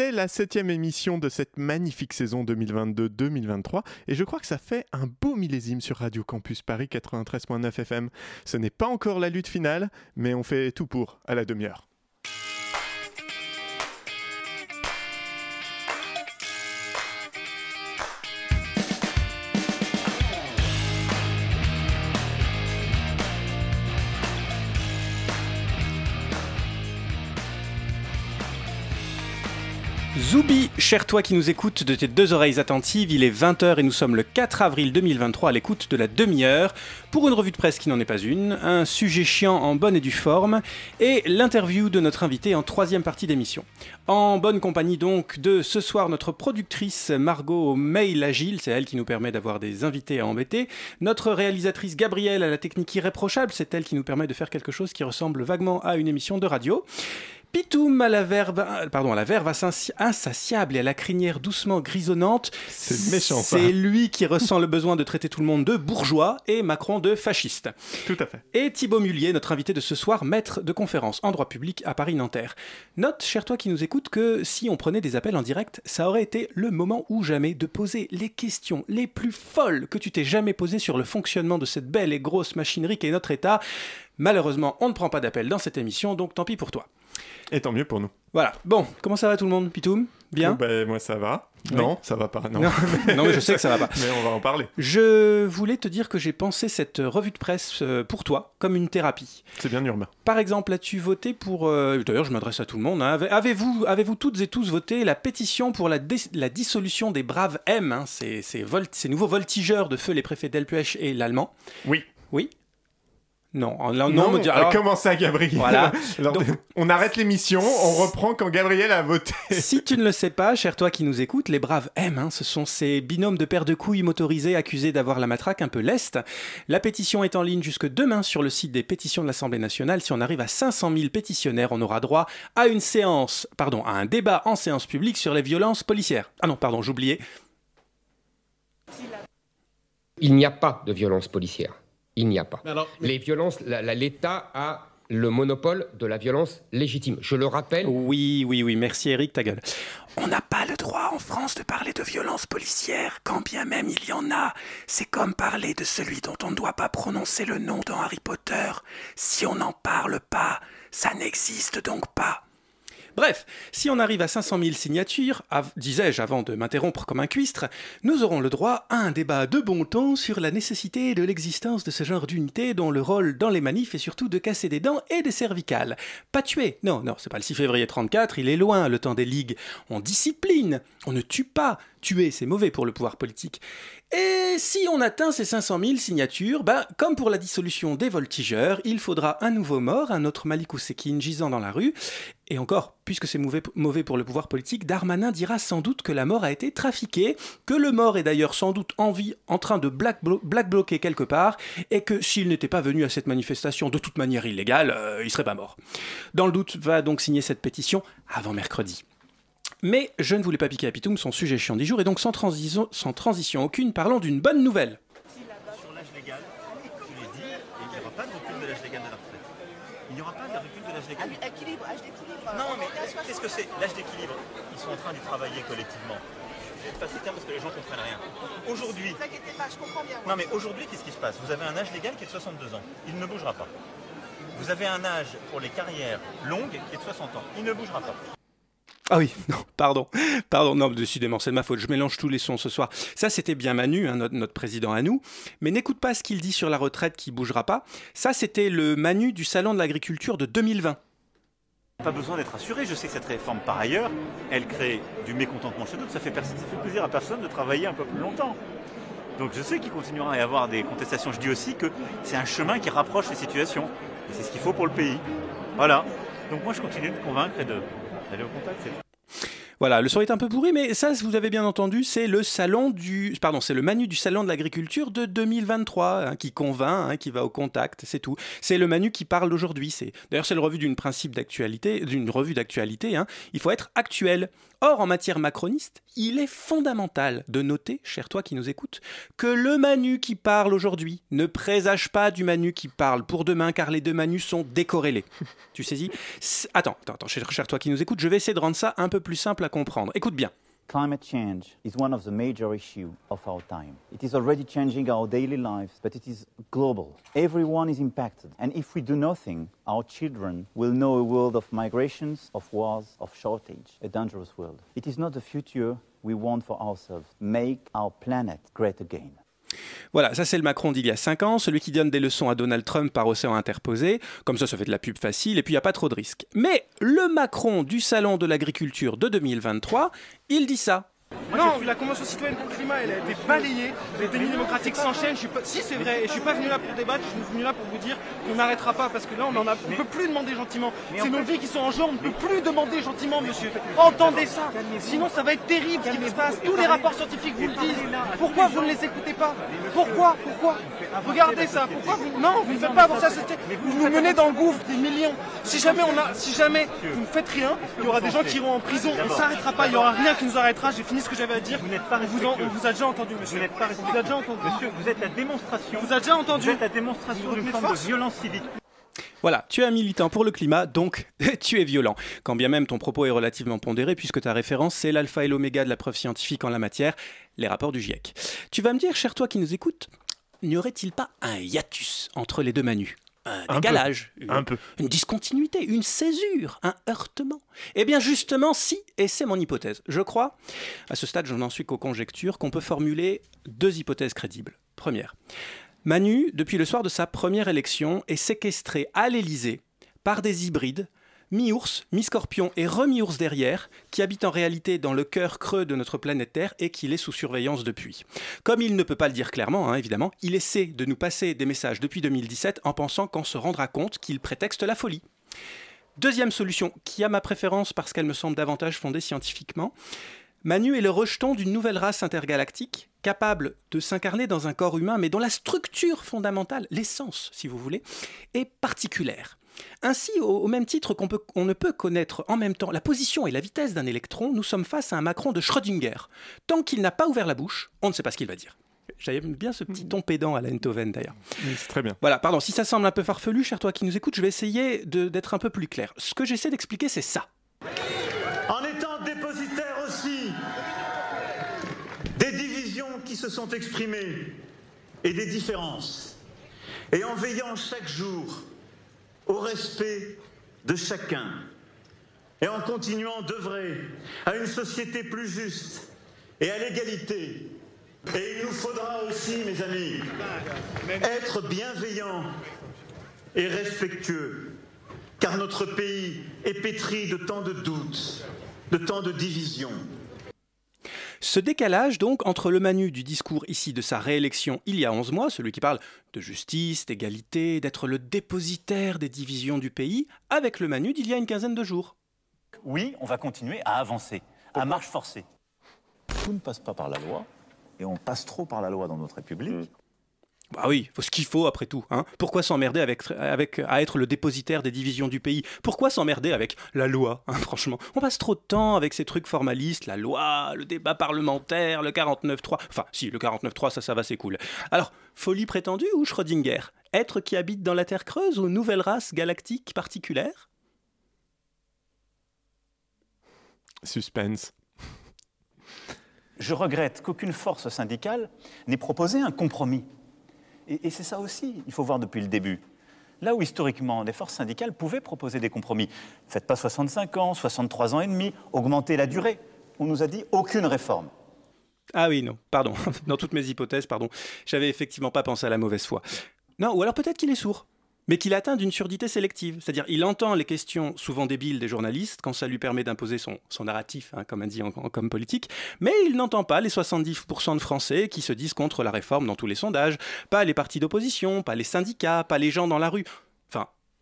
C'est la septième émission de cette magnifique saison 2022-2023 et je crois que ça fait un beau millésime sur Radio Campus Paris 93.9 FM. Ce n'est pas encore la lutte finale, mais on fait tout pour à la demi-heure. Zoubi, cher toi qui nous écoutes de tes deux oreilles attentives, il est 20h et nous sommes le 4 avril 2023 à l'écoute de la demi-heure pour une revue de presse qui n'en est pas une, un sujet chiant en bonne et due forme et l'interview de notre invité en troisième partie d'émission. En bonne compagnie donc de ce soir notre productrice Margot Mail Agile, c'est elle qui nous permet d'avoir des invités à embêter, notre réalisatrice Gabrielle à la technique irréprochable, c'est elle qui nous permet de faire quelque chose qui ressemble vaguement à une émission de radio. Pitoum à la verve, pardon, à la verve insatiable et à la crinière doucement grisonnante. C'est méchant. C'est lui qui ressent le besoin de traiter tout le monde de bourgeois et Macron de fasciste. Tout à fait. Et Thibaut Mullier, notre invité de ce soir, maître de conférence en droit public à Paris-Nanterre. Note, cher toi qui nous écoute, que si on prenait des appels en direct, ça aurait été le moment ou jamais de poser les questions les plus folles que tu t'es jamais posées sur le fonctionnement de cette belle et grosse machinerie qu'est notre État. Malheureusement, on ne prend pas d'appel dans cette émission, donc tant pis pour toi. Et tant mieux pour nous. Voilà. Bon, comment ça va tout le monde, Pitoum? Bien? Oh, ben, Moi, ça va. Oui. Non, ça va pas. Non. non, mais, non, mais je sais que ça va pas. mais on va en parler. Je voulais te dire que j'ai pensé cette revue de presse euh, pour toi comme une thérapie. C'est bien urbain. Par exemple, as-tu voté pour... Euh, D'ailleurs, je m'adresse à tout le monde. Hein. Avez-vous avez toutes et tous voté la pétition pour la, la dissolution des braves M, hein, ces, ces, ces, nouveaux voltigeurs de feu les préfets Delpech et l'Allemand? Oui. Oui? Non, non, non, me dit, alors, comment ça, Gabriel Voilà. alors, Donc, on arrête l'émission, on reprend quand Gabriel a voté. si tu ne le sais pas, cher toi qui nous écoutes, les braves M, hein, ce sont ces binômes de paires de couilles motorisés accusés d'avoir la matraque un peu leste. La pétition est en ligne jusque demain sur le site des pétitions de l'Assemblée nationale. Si on arrive à 500 000 pétitionnaires, on aura droit à une séance, pardon, à un débat en séance publique sur les violences policières. Ah non, pardon, j'oubliais. Il n'y a pas de violence policière. Il n'y a pas. Alors, mais... Les violences, l'État a le monopole de la violence légitime. Je le rappelle. Oui, oui, oui. Merci Eric, ta gueule. On n'a pas le droit en France de parler de violence policière, quand bien même il y en a. C'est comme parler de celui dont on ne doit pas prononcer le nom dans Harry Potter. Si on n'en parle pas, ça n'existe donc pas. Bref, si on arrive à 500 000 signatures, disais-je avant de m'interrompre comme un cuistre, nous aurons le droit à un débat de bon ton sur la nécessité de l'existence de ce genre d'unité dont le rôle dans les manifs est surtout de casser des dents et des cervicales. Pas tuer, non, non, c'est pas le 6 février 34, il est loin le temps des ligues. On discipline, on ne tue pas. Tuer, c'est mauvais pour le pouvoir politique. Et si on atteint ces 500 000 signatures, ben, comme pour la dissolution des voltigeurs, il faudra un nouveau mort, un autre Malik Oussekine gisant dans la rue. Et encore, puisque c'est mauvais, mauvais pour le pouvoir politique, Darmanin dira sans doute que la mort a été trafiquée, que le mort est d'ailleurs sans doute en vie, en train de black, blo black bloquer quelque part, et que s'il n'était pas venu à cette manifestation de toute manière illégale, euh, il serait pas mort. Dans le doute, va donc signer cette pétition avant mercredi. Mais je ne voulais pas piquer à Pitoum son sujet chiant du jour, et donc sans transition, sans transition aucune, parlons d'une bonne nouvelle. Sur l'âge légal, je l'ai dit, il n'y aura pas de recul de l'âge légal de la retraite. Il n'y aura pas de recul de l'âge légal. Équilibre, âge d'équilibre. Non, mais qu'est-ce que c'est L'âge d'équilibre, ils sont en train d'y travailler collectivement. Je vais passer le terme parce que les gens ne comprennent rien. Aujourd'hui. Ne vous inquiétez pas, je comprends bien. Non, mais aujourd'hui, qu'est-ce qui se passe? Vous avez un âge légal qui est de 62 ans. Il ne bougera pas. Vous avez un âge pour les carrières longues qui est de 60 ans. Il ne bougera pas. Ah oui, non, pardon, pardon, non, décidément, c'est de ma faute, je mélange tous les sons ce soir. Ça, c'était bien Manu, hein, notre, président à nous, mais n'écoute pas ce qu'il dit sur la retraite qui bougera pas. Ça, c'était le Manu du Salon de l'agriculture de 2020. Pas besoin d'être assuré, je sais que cette réforme, par ailleurs, elle crée du mécontentement chez nous, ça ça fait plaisir à personne de travailler un peu plus longtemps. Donc je sais qu'il continuera à y avoir des contestations. Je dis aussi que c'est un chemin qui rapproche les situations. Et c'est ce qu'il faut pour le pays. Voilà. Donc moi je continue de convaincre et de, au contact. Voilà, le son est un peu pourri, mais ça, vous avez bien entendu, c'est le salon du, pardon, c'est le manu du salon de l'agriculture de 2023 hein, qui convainc, hein, qui va au contact, c'est tout. C'est le manu qui parle aujourd'hui. C'est d'ailleurs c'est le revue d'une principe d'actualité, d'une revue d'actualité. Hein. Il faut être actuel. Or, en matière macroniste, il est fondamental de noter, cher toi qui nous écoutes, que le Manu qui parle aujourd'hui ne présage pas du Manu qui parle pour demain, car les deux Manus sont décorrélés. tu saisis? Attends, attends, attends, cher, toi qui nous écoutes, je vais essayer de rendre ça un peu plus simple à comprendre. Écoute bien. Climate change is one of the major issues of our time. It is already changing our daily lives, but it is global. Everyone is impacted. And if we do nothing, our children will know a world of migrations, of wars, of shortage, a dangerous world. It is not the future we want for ourselves. Make our planet great again. Voilà, ça c'est le Macron d'il y a 5 ans, celui qui donne des leçons à Donald Trump par océan interposé, comme ça ça fait de la pub facile et puis il n'y a pas trop de risques. Mais le Macron du Salon de l'agriculture de 2023, il dit ça. Non, la Convention citoyenne pour le climat, elle a été balayée. Les délits démocratiques s'enchaînent. Si, c'est vrai. Et je suis pas venu là pour débattre. Je suis venu là pour vous dire qu'on n'arrêtera pas parce que là, on en a, on peut plus demander gentiment. C'est nos vies qui sont en jeu. On ne peut plus demander gentiment, monsieur. Entendez ça. Sinon, ça va être terrible ce qui se passe. Tous les rapports scientifiques vous le disent. Pourquoi vous ne les écoutez pas Pourquoi Pourquoi Regardez ça. Pourquoi vous... Non, vous ne faites pas pour ça. Vous vous menez dans le gouffre des millions. Si jamais on a, si jamais vous ne faites rien, il y aura des gens qui iront en prison. On s'arrêtera pas. Il y aura rien qui nous arrêtera. J'ai fini ce que j'avais à dire. Vous n'êtes pas vous, en, on vous a déjà entendu, monsieur. Vous n'êtes pas vous a déjà entendu. Monsieur, vous êtes la démonstration. Vous avez déjà entendu. Vous êtes la démonstration d'une forme de violence civique. Voilà, tu es un militant pour le climat, donc tu es violent. Quand bien même ton propos est relativement pondéré, puisque ta référence, c'est l'alpha et l'oméga de la preuve scientifique en la matière, les rapports du GIEC. Tu vas me dire, cher toi qui nous écoutes, n'y aurait-il pas un hiatus entre les deux manus? Un, décalage, un peu. une discontinuité, une césure, un heurtement. Eh bien justement, si, et c'est mon hypothèse. Je crois, à ce stade je n'en suis qu'aux conjectures, qu'on peut formuler deux hypothèses crédibles. Première, Manu, depuis le soir de sa première élection, est séquestré à l'Élysée par des hybrides mi-ours, mi-scorpion et remi-ours derrière, qui habite en réalité dans le cœur creux de notre planète Terre et qu'il est sous surveillance depuis. Comme il ne peut pas le dire clairement, hein, évidemment, il essaie de nous passer des messages depuis 2017 en pensant qu'on se rendra compte qu'il prétexte la folie. Deuxième solution, qui a ma préférence parce qu'elle me semble davantage fondée scientifiquement, Manu est le rejeton d'une nouvelle race intergalactique capable de s'incarner dans un corps humain, mais dont la structure fondamentale, l'essence si vous voulez, est particulière. Ainsi, au, même titre qu'on ne peut connaître en même temps la position et la vitesse d'un électron, nous sommes face à un Macron de Schrödinger. Tant qu'il n'a pas ouvert la bouche, on ne sait pas ce qu'il va dire. J'aime bien ce petit ton pédant à la Enthoven d'ailleurs. c'est très bien. Voilà, pardon, si ça semble un peu farfelu, cher toi qui nous écoute, je vais essayer d'être un peu plus clair. Ce que j'essaie d'expliquer, c'est ça. En étant dépositaire aussi des divisions qui se sont exprimées et des différences, et en veillant chaque jour au respect de chacun et en continuant d'œuvrer à une société plus juste et à l'égalité. Et il nous faudra aussi, mes amis, être bienveillants et respectueux, car notre pays est pétri de tant de doutes, de tant de divisions. Ce décalage donc entre le Manu du discours ici de sa réélection il y a 11 mois, celui qui parle de justice, d'égalité, d'être le dépositaire des divisions du pays, avec le Manu d'il y a une quinzaine de jours. Oui, on va continuer à avancer, à marche forcée. Tout ne passe pas par la loi, et on passe trop par la loi dans notre République. Bah oui, faut ce qu'il faut après tout. Hein. Pourquoi s'emmerder avec, avec, à être le dépositaire des divisions du pays? Pourquoi s'emmerder avec la loi hein, Franchement, on passe trop de temps avec ces trucs formalistes, la loi, le débat parlementaire, le 49-3. Enfin, si, le 49-3, ça, ça va, c'est cool. Alors, folie prétendue ou Schrödinger? Être qui habite dans la Terre creuse ou nouvelle race galactique particulière? Suspense. Je regrette qu'aucune force syndicale n'ait proposé un compromis et, c'est ça aussi, il faut voir depuis le début. Là où historiquement les forces syndicales pouvaient proposer des compromis, faites pas 65 ans, 63 ans et demi, augmentez la durée. On nous a dit aucune réforme. Ah oui, non, pardon. Dans toutes mes hypothèses, pardon. J'avais effectivement pas pensé à la mauvaise foi. Non, ou alors peut-être qu'il est sourd mais qu'il atteint d'une surdité sélective. C'est-à-dire, il entend les questions souvent débiles des journalistes quand ça lui permet d'imposer son, narratif, hein, comme on dit en, comme politique, mais il n'entend pas les 70% de Français qui se disent contre la réforme dans tous les sondages, pas les partis d'opposition, pas les syndicats, pas les gens dans la rue.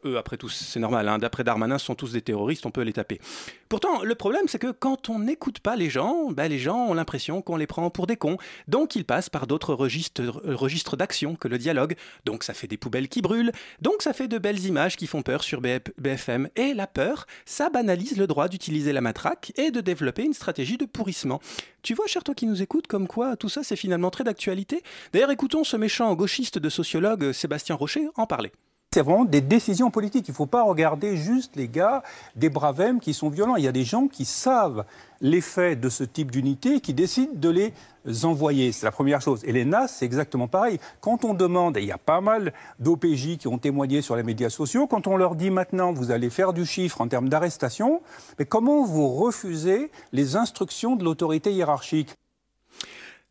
Eux, après tout, c'est normal, hein. d'après Darmanin, sont tous des terroristes, on peut les taper. Pourtant, le problème, c'est que quand on n'écoute pas les gens, bah, les gens ont l'impression qu'on les prend pour des cons. Donc, ils passent par d'autres registres, registres d'action que le dialogue. Donc, ça fait des poubelles qui brûlent. Donc, ça fait de belles images qui font peur sur BFM. Et la peur, ça banalise le droit d'utiliser la matraque et de développer une stratégie de pourrissement. Tu vois, cher toi qui nous écoutes, comme quoi tout ça, c'est finalement très d'actualité. D'ailleurs, écoutons ce méchant gauchiste de sociologue Sébastien Rocher en parler. C'est vraiment des décisions politiques. Il ne faut pas regarder juste les gars des Bravem qui sont violents. Il y a des gens qui savent l'effet de ce type d'unité et qui décident de les envoyer. C'est la première chose. Et les NAS, c'est exactement pareil. Quand on demande, et il y a pas mal d'OPJ qui ont témoigné sur les médias sociaux, quand on leur dit maintenant vous allez faire du chiffre en termes d'arrestation, mais comment vous refusez les instructions de l'autorité hiérarchique?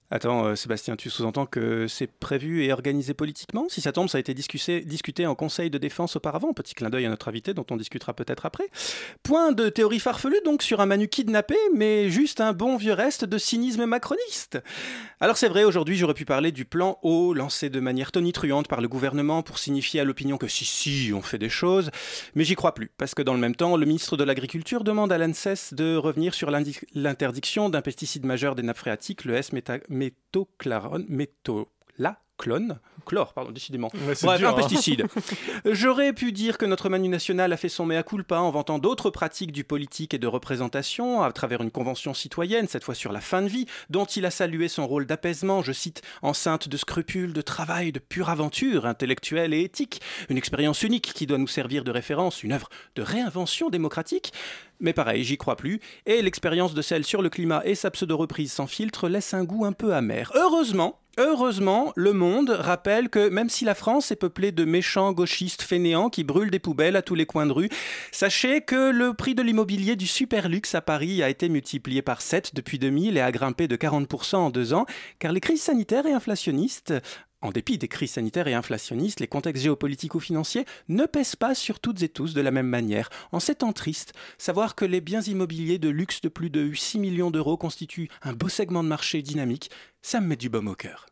Attends, euh, Sébastien, tu sous-entends que c'est prévu et organisé politiquement? Si ça tombe, ça a été discuté, discuté en Conseil de défense auparavant. Petit clin d'œil à notre invité, dont on discutera peut-être après. Point de théorie farfelue, donc, sur un Manu kidnappé, mais juste un bon vieux reste de cynisme macroniste. Alors c'est vrai, aujourd'hui, j'aurais pu parler du plan O, lancé de manière tonitruante par le gouvernement pour signifier à l'opinion que si, si, on fait des choses, mais j'y crois plus, parce que dans le même temps, le ministre de l'Agriculture demande à l'ANSES de revenir sur l'interdiction d'un pesticide majeur des nappes phréatiques, le S-méta métoclarone, métolaclone, chlore, pardon, décidément. Bref, un hein. pesticide. J'aurais pu dire que notre Manu national a fait son mea culpa en vantant d'autres pratiques du politique et de représentation à travers une convention citoyenne, cette fois sur la fin de vie, dont il a salué son rôle d'apaisement, je cite, enceinte de scrupules, de travail, de pure aventure intellectuelle et éthique, une expérience unique qui doit nous servir de référence, une œuvre de réinvention démocratique. Mais pareil, j'y crois plus, et l'expérience de celle sur le climat et sa pseudo-reprise sans filtre laisse un goût un peu amer. Heureusement, Heureusement, Le Monde rappelle que même si la France est peuplée de méchants gauchistes fainéants qui brûlent des poubelles à tous les coins de rue, sachez que le prix de l'immobilier du super luxe à Paris a été multiplié par 7 depuis 2000 et a grimpé de 40% en deux ans, car les crises sanitaires et inflationnistes en dépit des crises sanitaires et inflationnistes, les contextes géopolitico-financiers ne pèsent pas sur toutes et tous de la même manière. En ces temps tristes, savoir que les biens immobiliers de luxe de plus de 6 millions d'euros constituent un beau segment de marché dynamique, ça me met du baume au cœur.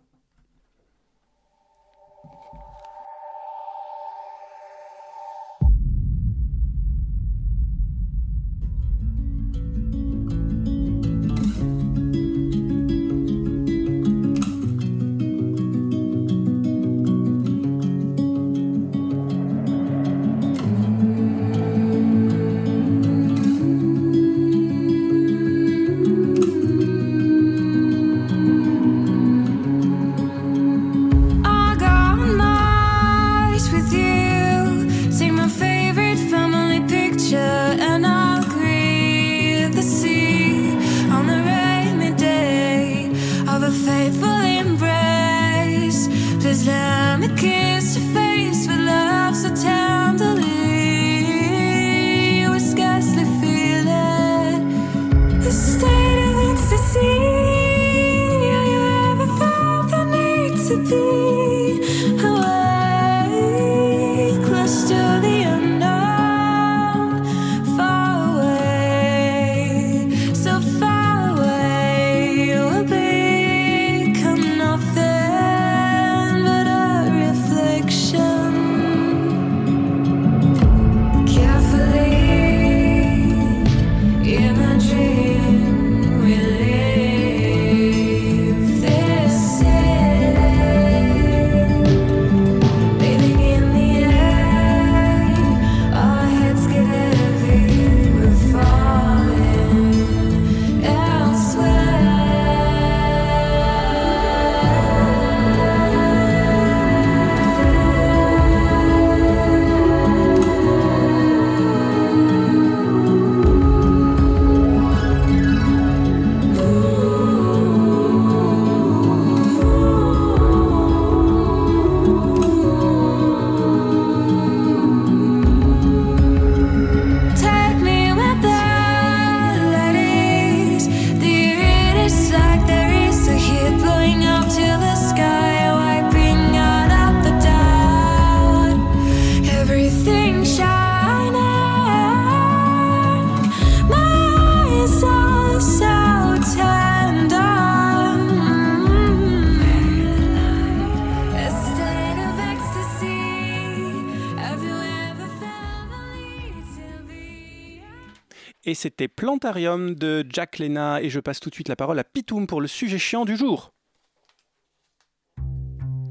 Plantarium de Jack Lena, et je passe tout de suite la parole à Pitoum pour le sujet chiant du jour.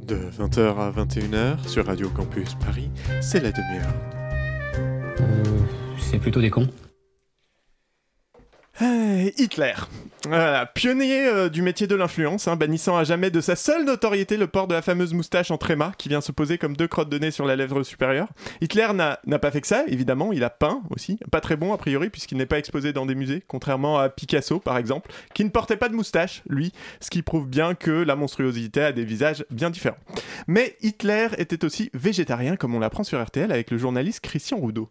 De 20h à 21h sur Radio Campus Paris, c'est la demi-heure. C'est plutôt des cons. Hitler. Pionnier euh, du métier de l'influence, hein, bannissant à jamais de sa seule notoriété le port de la fameuse moustache en tréma qui vient se poser comme deux crottes de nez sur la lèvre supérieure. Hitler n'a n'a pas fait que ça, évidemment, il a peint aussi, pas très bon a priori puisqu'il n'est pas exposé dans des musées, contrairement à Picasso par exemple, qui ne portait pas de moustache, lui, ce qui prouve bien que la monstruosité a des visages bien différents. Mais Hitler était aussi végétarien comme on l'apprend sur RTL avec le journaliste Christian Roudot.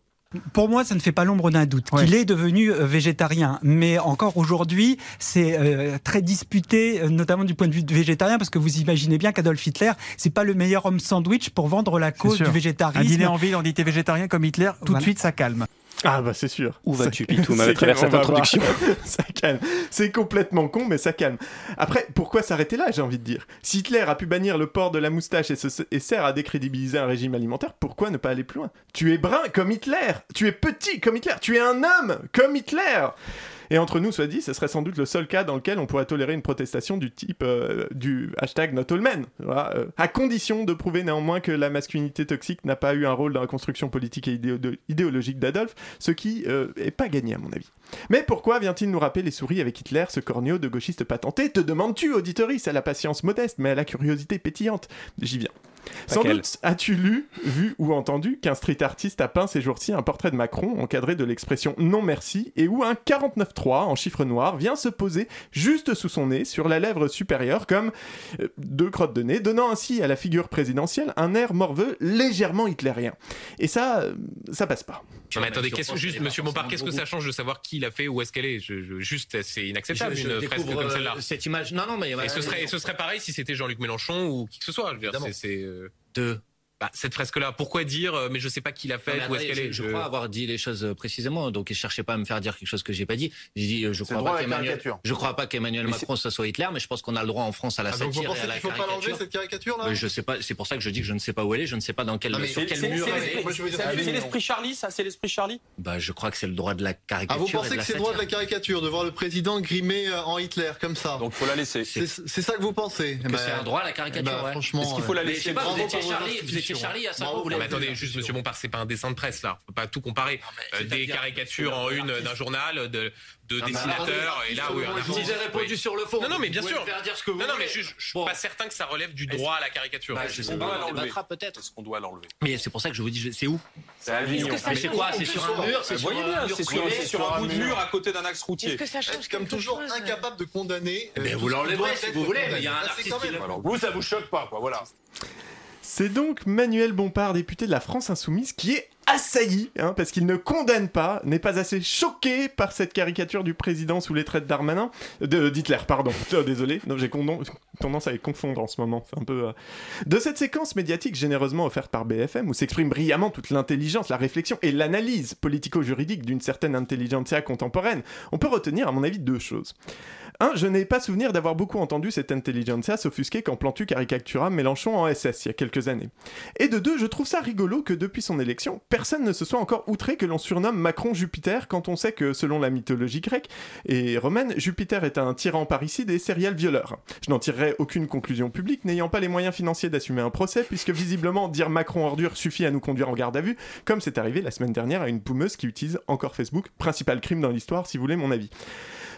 Pour moi, ça ne fait pas l'ombre d'un doute qu'il est devenu euh, végétarien. Mais encore aujourd'hui, c'est euh, très disputé, euh, notamment du point de vue végétarien, parce que vous imaginez bien qu'Adolf Hitler, c'est pas le meilleur homme sandwich pour vendre la cause du Un végétarisme. dîner en ville, on dit t'es végétarien comme Hitler, tout Voilà. de suite ça calme. Ah bah c'est sûr. Où vas-tu, Pitoum, à travers cette introduction. Ça calme. C'est complètement con, mais ça calme. Après, pourquoi s'arrêter là, j'ai envie de dire? Si Hitler a pu bannir le port de la moustache et, se- et sert à décrédibiliser un régime alimentaire, pourquoi ne pas aller plus loin? Tu es brun comme Hitler! Tu es petit comme Hitler! Tu es un homme comme Hitler et entre nous, soit dit, ce serait sans doute le seul cas dans lequel on pourrait tolérer une protestation du type euh, du hashtag not all men, euh, à condition de prouver néanmoins que la masculinité toxique n'a pas eu un rôle dans la construction politique et idéo- idéologique d'Adolphe, ce qui euh, est pas gagné à mon avis. Mais pourquoi vient-il nous rappeler les souris avec Hitler, ce corneau de gauchiste patenté? Te demandes-tu, auditoris, à la patience modeste, mais à la curiosité pétillante? J'y viens. Sans Laquelle doute as-tu lu, vu ou entendu qu'un street artiste a peint ces jours-ci un portrait de Macron encadré de l'expression non merci et où un 49.3 en chiffre noir vient se poser juste sous son nez sur la lèvre supérieure comme euh, deux crottes de nez, donnant ainsi à la figure présidentielle un air morveux légèrement hitlérien. Et ça, euh, ça passe pas. Non mais attendez, qu'est-ce que- juste Monsieur Bompard, qu'est-ce que ça change de savoir qui l'a fait, où est-ce qu'elle est? Je- je- Juste, c'est inacceptable Je- je une fresque comme euh, celle-là. cette image. Non, non, mais Et ce serait, et ce serait pareil si c'était Jean-Luc Mélenchon ou qui que ce soit. Je veux dire, Évidemment. c'est, c'est, de bah, cette fresque-là. Pourquoi dire euh, Mais je sais pas qui l'a faite, mais où est-ce qu'elle est je, je crois avoir dit les choses euh, précisément, donc ne cherchez pas à me faire dire quelque chose que j'ai pas dit. J'ai dit, euh, je crois pas qu'Emmanuel, je crois pas qu'Emmanuel Mais Macron soit Hitler, mais je pense qu'on a le droit en France à la Ah, donc vous satire et à la faut pas caricature. l'enlever cette caricature là je sais pas, c'est pour ça que je dis que je ne sais pas où elle est, je ne sais pas dans quel, Non, mais sur quel mur c'est elle l'esprit- Charlie, ça, c'est l'esprit Charlie Bah, je crois que c'est le droit de la Ah, caricature. vous pensez que c'est le droit de la caricature, de voir le président grimé en Hitler comme ça Donc faut la laisser. C'est ça que vous pensez Que c'est un droit à la caricature, bah, ouais. Franchement, Est-ce qu'il faut la Mais laisser pas, vous étiez Charlie, à l'avez mais attendez, juste Monsieur Bompard, c'est pas un dessin de presse là. Faut pas tout comparer. Euh, des caricatures en une d'un journal, de, de Non, dessinateurs, et là oui, on a je vous ai répondu sur le fond. Non, non, mais bien Vous sûr. faire dire ce que vous Non, non, mais je, je suis Bon. pas certain que ça relève du droit à la caricature. Bah, je sais On pas, on peut-être. Est-ce qu'on doit l'enlever? Mais c'est pour ça que je vous dis, c'est où? C'est à Avignon. Mais c'est quoi? C'est sur un mur C'est Vous sur un c'est sur, un bout de mur à côté d'un axe routier. Est-ce que ça change Être comme toujours incapable de condamner. euh, Mais vous ce doit si vous voulez, mais il y a un artiste vous, ça vous choque pas, quoi, voilà. C'est donc Manuel Bompard, député de la France Insoumise, qui est assailli, hein, parce qu'il ne condamne pas, n'est pas assez choqué par cette caricature du président sous les traits Darmanin, de d'Hitler, pardon. Oh, désolé, j'ai tendance à les confondre en ce moment. C'est un peu. euh, De cette séquence médiatique généreusement offerte par BFM, où s'exprime brillamment toute l'intelligence, la réflexion et l'analyse politico-juridique d'une certaine intelligentsia contemporaine, on peut retenir, à mon avis, deux choses. Un, je n'ai pas souvenir d'avoir beaucoup entendu cette intelligentsia s'offusquer quand Plantu caricatura Mélenchon en SS il y a quelques années. Et de deux, je trouve ça rigolo que depuis son élection, personne ne se soit encore outré que l'on surnomme Macron Jupiter quand on sait que, selon la mythologie grecque et romaine, Jupiter est un tyran parricide et serial violeur. Je n'en tirerai aucune conclusion publique, n'ayant pas les moyens financiers d'assumer un procès, puisque visiblement dire Macron ordure suffit à nous conduire en garde à vue, comme c'est arrivé la semaine dernière à une poumeuse qui utilise encore Facebook, principal crime dans l'histoire si vous voulez mon avis.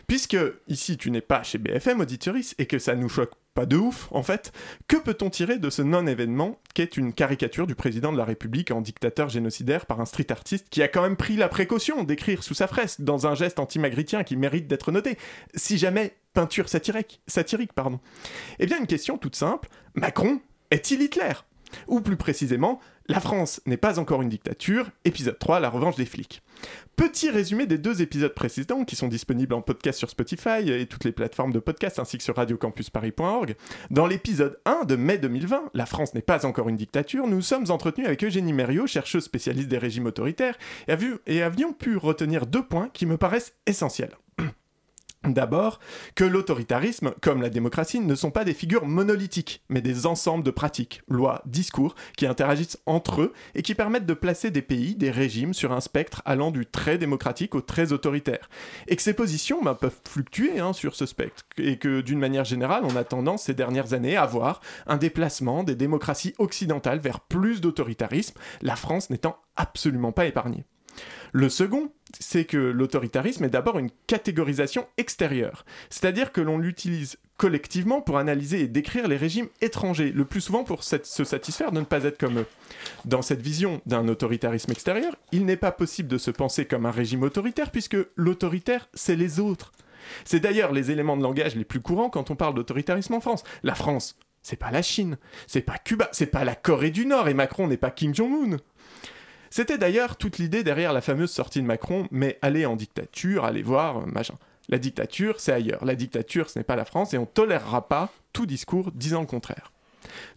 Puisque ici tu n'es pas chez BFM Auditoris et que ça nous choque pas de ouf en fait, que peut-on tirer de ce non-événement qu'est une caricature du président de la République en dictateur génocidaire par un street artiste qui a quand même pris la précaution d'écrire sous sa fresque dans un geste anti-magritien qui mérite d'être noté, si jamais peinture satirique, satirique pardon. Eh bien une question toute simple, Macron est-il Hitler? Ou plus précisément, la France n'est pas encore une dictature, épisode 3, la revanche des flics. Petit résumé des deux épisodes précédents qui sont disponibles en podcast sur Spotify et toutes les plateformes de podcast ainsi que sur radiocampusparis.org. Dans l'épisode 1 de mai 2020, La France n'est pas encore une dictature, nous sommes entretenus avec Eugénie Mériot, chercheuse spécialiste des régimes autoritaires, et, avions pu retenir deux points qui me paraissent essentiels. D'abord, que l'autoritarisme, comme la démocratie, ne sont pas des figures monolithiques, mais des ensembles de pratiques, lois, discours, qui interagissent entre eux et qui permettent de placer des pays, des régimes sur un spectre allant du très démocratique au très autoritaire. Et que ces positions bah, peuvent fluctuer hein, sur ce spectre, et que d'une manière générale, on a tendance ces dernières années à voir un déplacement des démocraties occidentales vers plus d'autoritarisme, la France n'étant absolument pas épargnée. Le second, c'est que l'autoritarisme est d'abord une catégorisation extérieure, c'est-à-dire que l'on l'utilise collectivement pour analyser et décrire les régimes étrangers, le plus souvent pour se satisfaire de ne pas être comme eux. Dans cette vision d'un autoritarisme extérieur, il n'est pas possible de se penser comme un régime autoritaire puisque l'autoritaire, c'est les autres. C'est d'ailleurs les éléments de langage les plus courants quand on parle d'autoritarisme en France. La France, c'est pas la Chine, c'est pas Cuba, c'est pas la Corée du Nord et Macron n'est pas Kim Jong-un. C'était d'ailleurs toute l'idée derrière la fameuse sortie de Macron, mais aller en dictature, aller voir, euh, machin. La dictature, c'est ailleurs. La dictature, ce n'est pas la France et on tolérera pas tout discours disant le contraire.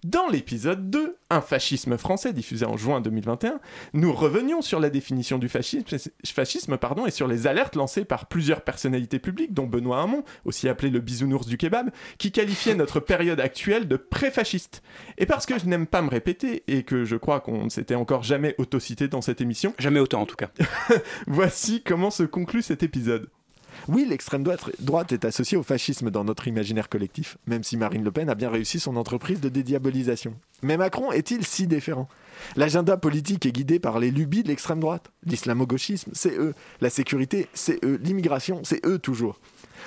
Dans l'épisode 2, Un fascisme français diffusé en juin 2021, nous revenions sur la définition du fascisme, fascisme pardon, et sur les alertes lancées par plusieurs personnalités publiques, dont Benoît Hamon, aussi appelé le bisounours du kebab, qui qualifiait notre période actuelle de pré-fasciste. Et parce que je n'aime pas me répéter, et que je crois qu'on ne s'était encore jamais autocité dans cette émission, Jamais autant en tout cas. voici comment se conclut cet épisode. Oui, l'extrême droite, est associée au fascisme dans notre imaginaire collectif, même si Marine Le Pen a bien réussi son entreprise de dédiabolisation. Mais Macron est-il si différent L'agenda politique est guidé par les lubies de l'extrême droite. L'islamo-gauchisme, c'est eux. La sécurité, c'est eux. L'immigration, c'est eux toujours.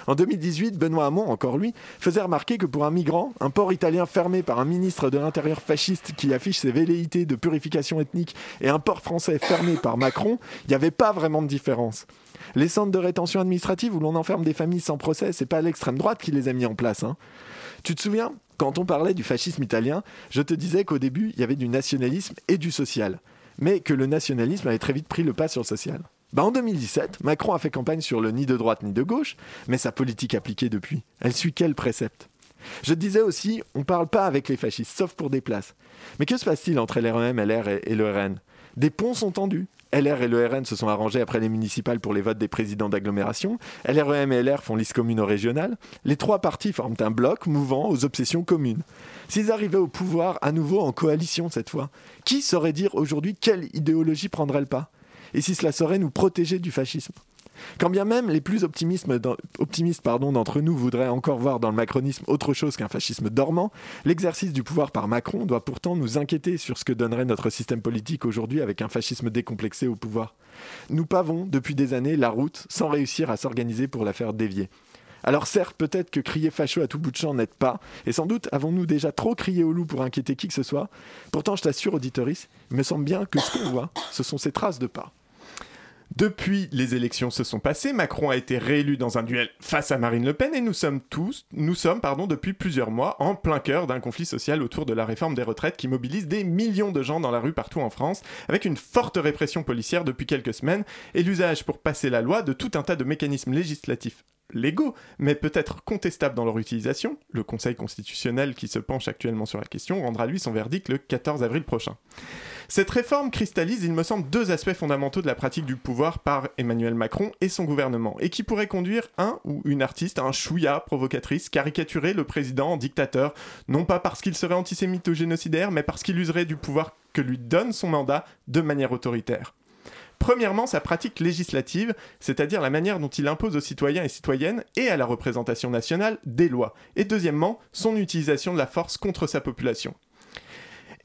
En 2018, Benoît Hamon, encore lui, faisait remarquer que pour un migrant, un port italien fermé par un ministre de l'Intérieur fasciste qui affiche ses velléités de purification ethnique et un port français fermé par Macron, il n'y avait pas vraiment de différence. Les centres de rétention administrative où l'on enferme des familles sans procès, c'est pas l'extrême droite qui les a mis en place. hein. Tu te souviens Quand on parlait du fascisme italien, je te disais qu'au début, il y avait du nationalisme et du social, mais que le nationalisme avait très vite pris le pas sur le social. Bah en 2017, Macron a fait campagne sur le ni de droite ni de gauche, mais sa politique appliquée depuis, elle suit quel précepte? Je te disais aussi, on parle pas avec les fascistes, sauf pour des places. Mais que se passe-t-il entre LREM, LR et, et le RN Des ponts sont tendus. LR et le RN se sont arrangés après les municipales pour les votes des présidents d'agglomération. LREM et LR font liste commune au régional. Les trois partis forment un bloc mouvant aux obsessions communes. S'ils arrivaient au pouvoir à nouveau en coalition cette fois, qui saurait dire aujourd'hui quelle idéologie prendrait le pas? Et si cela saurait nous protéger du fascisme? Quand bien même les plus optimistes, d'entre nous voudraient encore voir dans le macronisme autre chose qu'un fascisme dormant, l'exercice du pouvoir par Macron doit pourtant nous inquiéter sur ce que donnerait notre système politique aujourd'hui avec un fascisme décomplexé au pouvoir. Nous pavons depuis des années la route sans réussir à s'organiser pour la faire dévier. Alors certes, peut-être que crier facho à tout bout de champ n'aide pas, et sans doute avons-nous déjà trop crié au loup pour inquiéter qui que ce soit. Pourtant, je t'assure, auditoris, il me semble bien que ce qu'on voit, ce sont ces traces de pas. Depuis les élections se sont passées, Macron a été réélu dans un duel face à Marine Le Pen et nous sommes tous, nous sommes pardon, depuis plusieurs mois en plein cœur d'un conflit social autour de la réforme des retraites qui mobilise des millions de gens dans la rue partout en France, avec une forte répression policière depuis quelques semaines et l'usage pour passer la loi de tout un tas de mécanismes législatifs légaux, mais peut-être contestables dans leur utilisation. Le Conseil constitutionnel qui se penche actuellement sur la question rendra lui son verdict le 14 avril prochain. Cette réforme cristallise, il me semble, deux aspects fondamentaux de la pratique du pouvoir par Emmanuel Macron et son gouvernement, et qui pourraient conduire un ou une artiste un chouïa provocatrice, caricaturer le président en dictateur, non pas parce qu'il serait antisémite ou génocidaire, mais parce qu'il userait du pouvoir que lui donne son mandat de manière autoritaire. Premièrement, sa pratique législative, c'est-à-dire la manière dont il impose aux citoyens et citoyennes et à la représentation nationale des lois. Et deuxièmement, son utilisation de la force contre sa population.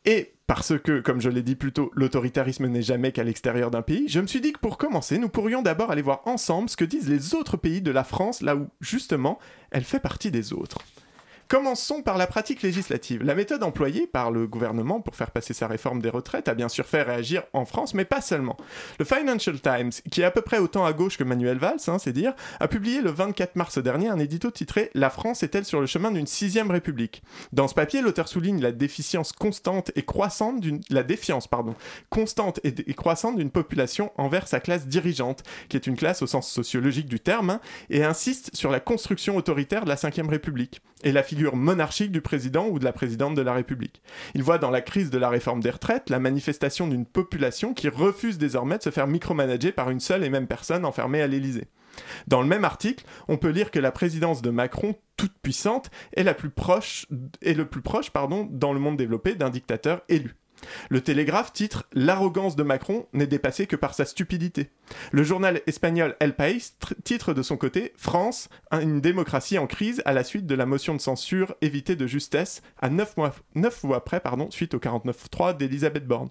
Et parce que, comme je l'ai dit plus tôt, l'autoritarisme n'est jamais qu'à l'extérieur d'un pays, je me suis dit que pour commencer, nous pourrions d'abord aller voir ensemble ce que disent les autres pays de la France, là où, justement, elle fait partie des autres. Commençons par la pratique législative. La méthode employée par le gouvernement pour faire passer sa réforme des retraites a bien sûr fait réagir en France, mais pas seulement. Le Financial Times, qui est à peu près autant à gauche que Manuel Valls, hein, c'est dire, a publié le 24 mars dernier un édito titré La France est-elle sur le chemin d'une sixième république? Dans ce papier, l'auteur souligne la déficience constante et croissante d'une la défiance pardon constante et, croissante d'une population envers sa classe dirigeante, qui est une classe au sens sociologique du terme, hein, et insiste sur la construction autoritaire de la cinquième république et la figure monarchique du président ou de la présidente de la République. Il voit dans la crise de la réforme des retraites la manifestation d'une population qui refuse désormais de se faire micromanager par une seule et même personne enfermée à l'Élysée. Dans le même article, on peut lire que la présidence de Macron, toute puissante, est, la plus proche, le plus proche pardon, dans le monde développé d'un dictateur élu. Le Télégraphe titre L'arrogance de Macron n'est dépassée que par sa stupidité. Le journal espagnol El País tr- titre de son côté France, une démocratie en crise à la suite de la motion de censure évitée de justesse à 9 mois, neuf mois près pardon, suite au 49.3 d'Elisabeth Borne.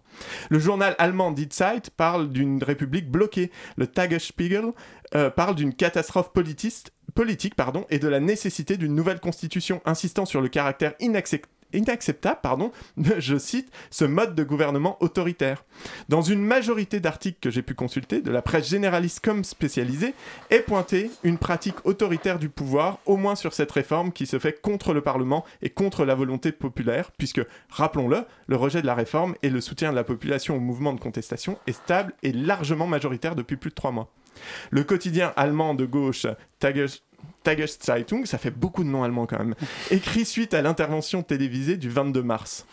Le journal allemand Die Zeit parle d'une république bloquée. Le Tagesspiegel euh, parle d'une catastrophe politiste- politique et de la nécessité d'une nouvelle constitution, insistant sur le caractère inaccep- inacceptable, pardon, je cite, ce mode de gouvernement autoritaire. Dans une majorité d'articles que j'ai pu consulter, de la presse généraliste comme spécialisée, est pointée une pratique autoritaire du pouvoir, au moins sur cette réforme qui se fait contre le Parlement et contre la volonté populaire, puisque, rappelons-le, le rejet de la réforme et le soutien de la population au mouvement de contestation est stable et largement majoritaire depuis plus de trois mois. Le quotidien allemand de gauche Tages- Tageszeitung, ça fait beaucoup de noms allemands quand même, écrit suite à l'intervention télévisée du 22 mars.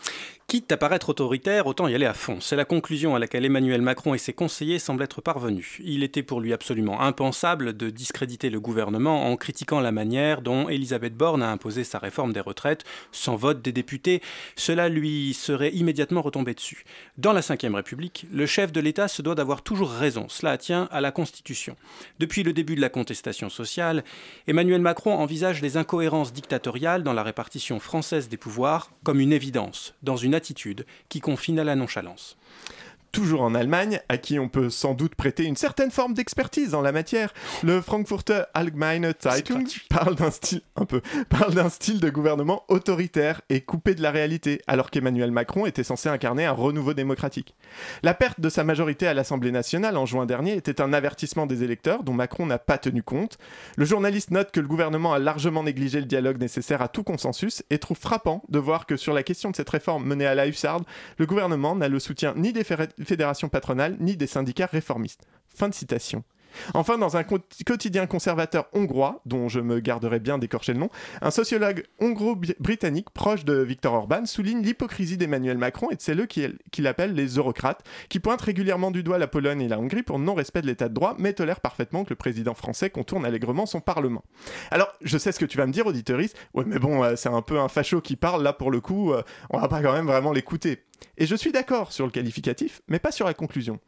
Quitte à paraître autoritaire, autant y aller à fond. C'est la conclusion à laquelle Emmanuel Macron et ses conseillers semblent être parvenus. Il était pour lui absolument impensable de discréditer le gouvernement en critiquant la manière dont Elisabeth Borne a imposé sa réforme des retraites sans vote des députés. Cela lui serait immédiatement retombé dessus. Dans la Ve République, le chef de l'État se doit d'avoir toujours raison. Cela tient à la Constitution. Depuis le début de la contestation sociale, Emmanuel Macron envisage les incohérences dictatoriales dans la répartition française des pouvoirs comme une évidence, dans une qui confine à la nonchalance. Toujours en Allemagne, à qui on peut sans doute prêter une certaine forme d'expertise en la matière, le Frankfurter Allgemeine Zeitung parle d'un style un peu parle d'un style de gouvernement autoritaire et coupé de la réalité, alors qu'Emmanuel Macron était censé incarner un renouveau démocratique. La perte de sa majorité à l'Assemblée nationale en juin dernier était un avertissement des électeurs dont Macron n'a pas tenu compte. Le journaliste note que le gouvernement a largement négligé le dialogue nécessaire à tout consensus et trouve frappant de voir que sur la question de cette réforme menée à la hussarde, le gouvernement n'a le soutien ni des fédérations patronales ni des syndicats réformistes. Fin de citation. Enfin, dans un quotidien conservateur hongrois, dont je me garderai bien d'écorcher le nom, un sociologue hongro-britannique proche de Viktor Orban souligne l'hypocrisie d'Emmanuel Macron et de celles qu'il appelle les eurocrates, qui pointent régulièrement du doigt la Pologne et la Hongrie pour non-respect de l'état de droit, mais tolèrent parfaitement que le président français contourne allègrement son parlement. Alors, je sais ce que tu vas me dire, auditoris, ouais, mais bon, euh, c'est un peu un facho qui parle, là, pour le coup, euh, on va pas quand même vraiment l'écouter. Et je suis d'accord sur le qualificatif, mais pas sur la conclusion.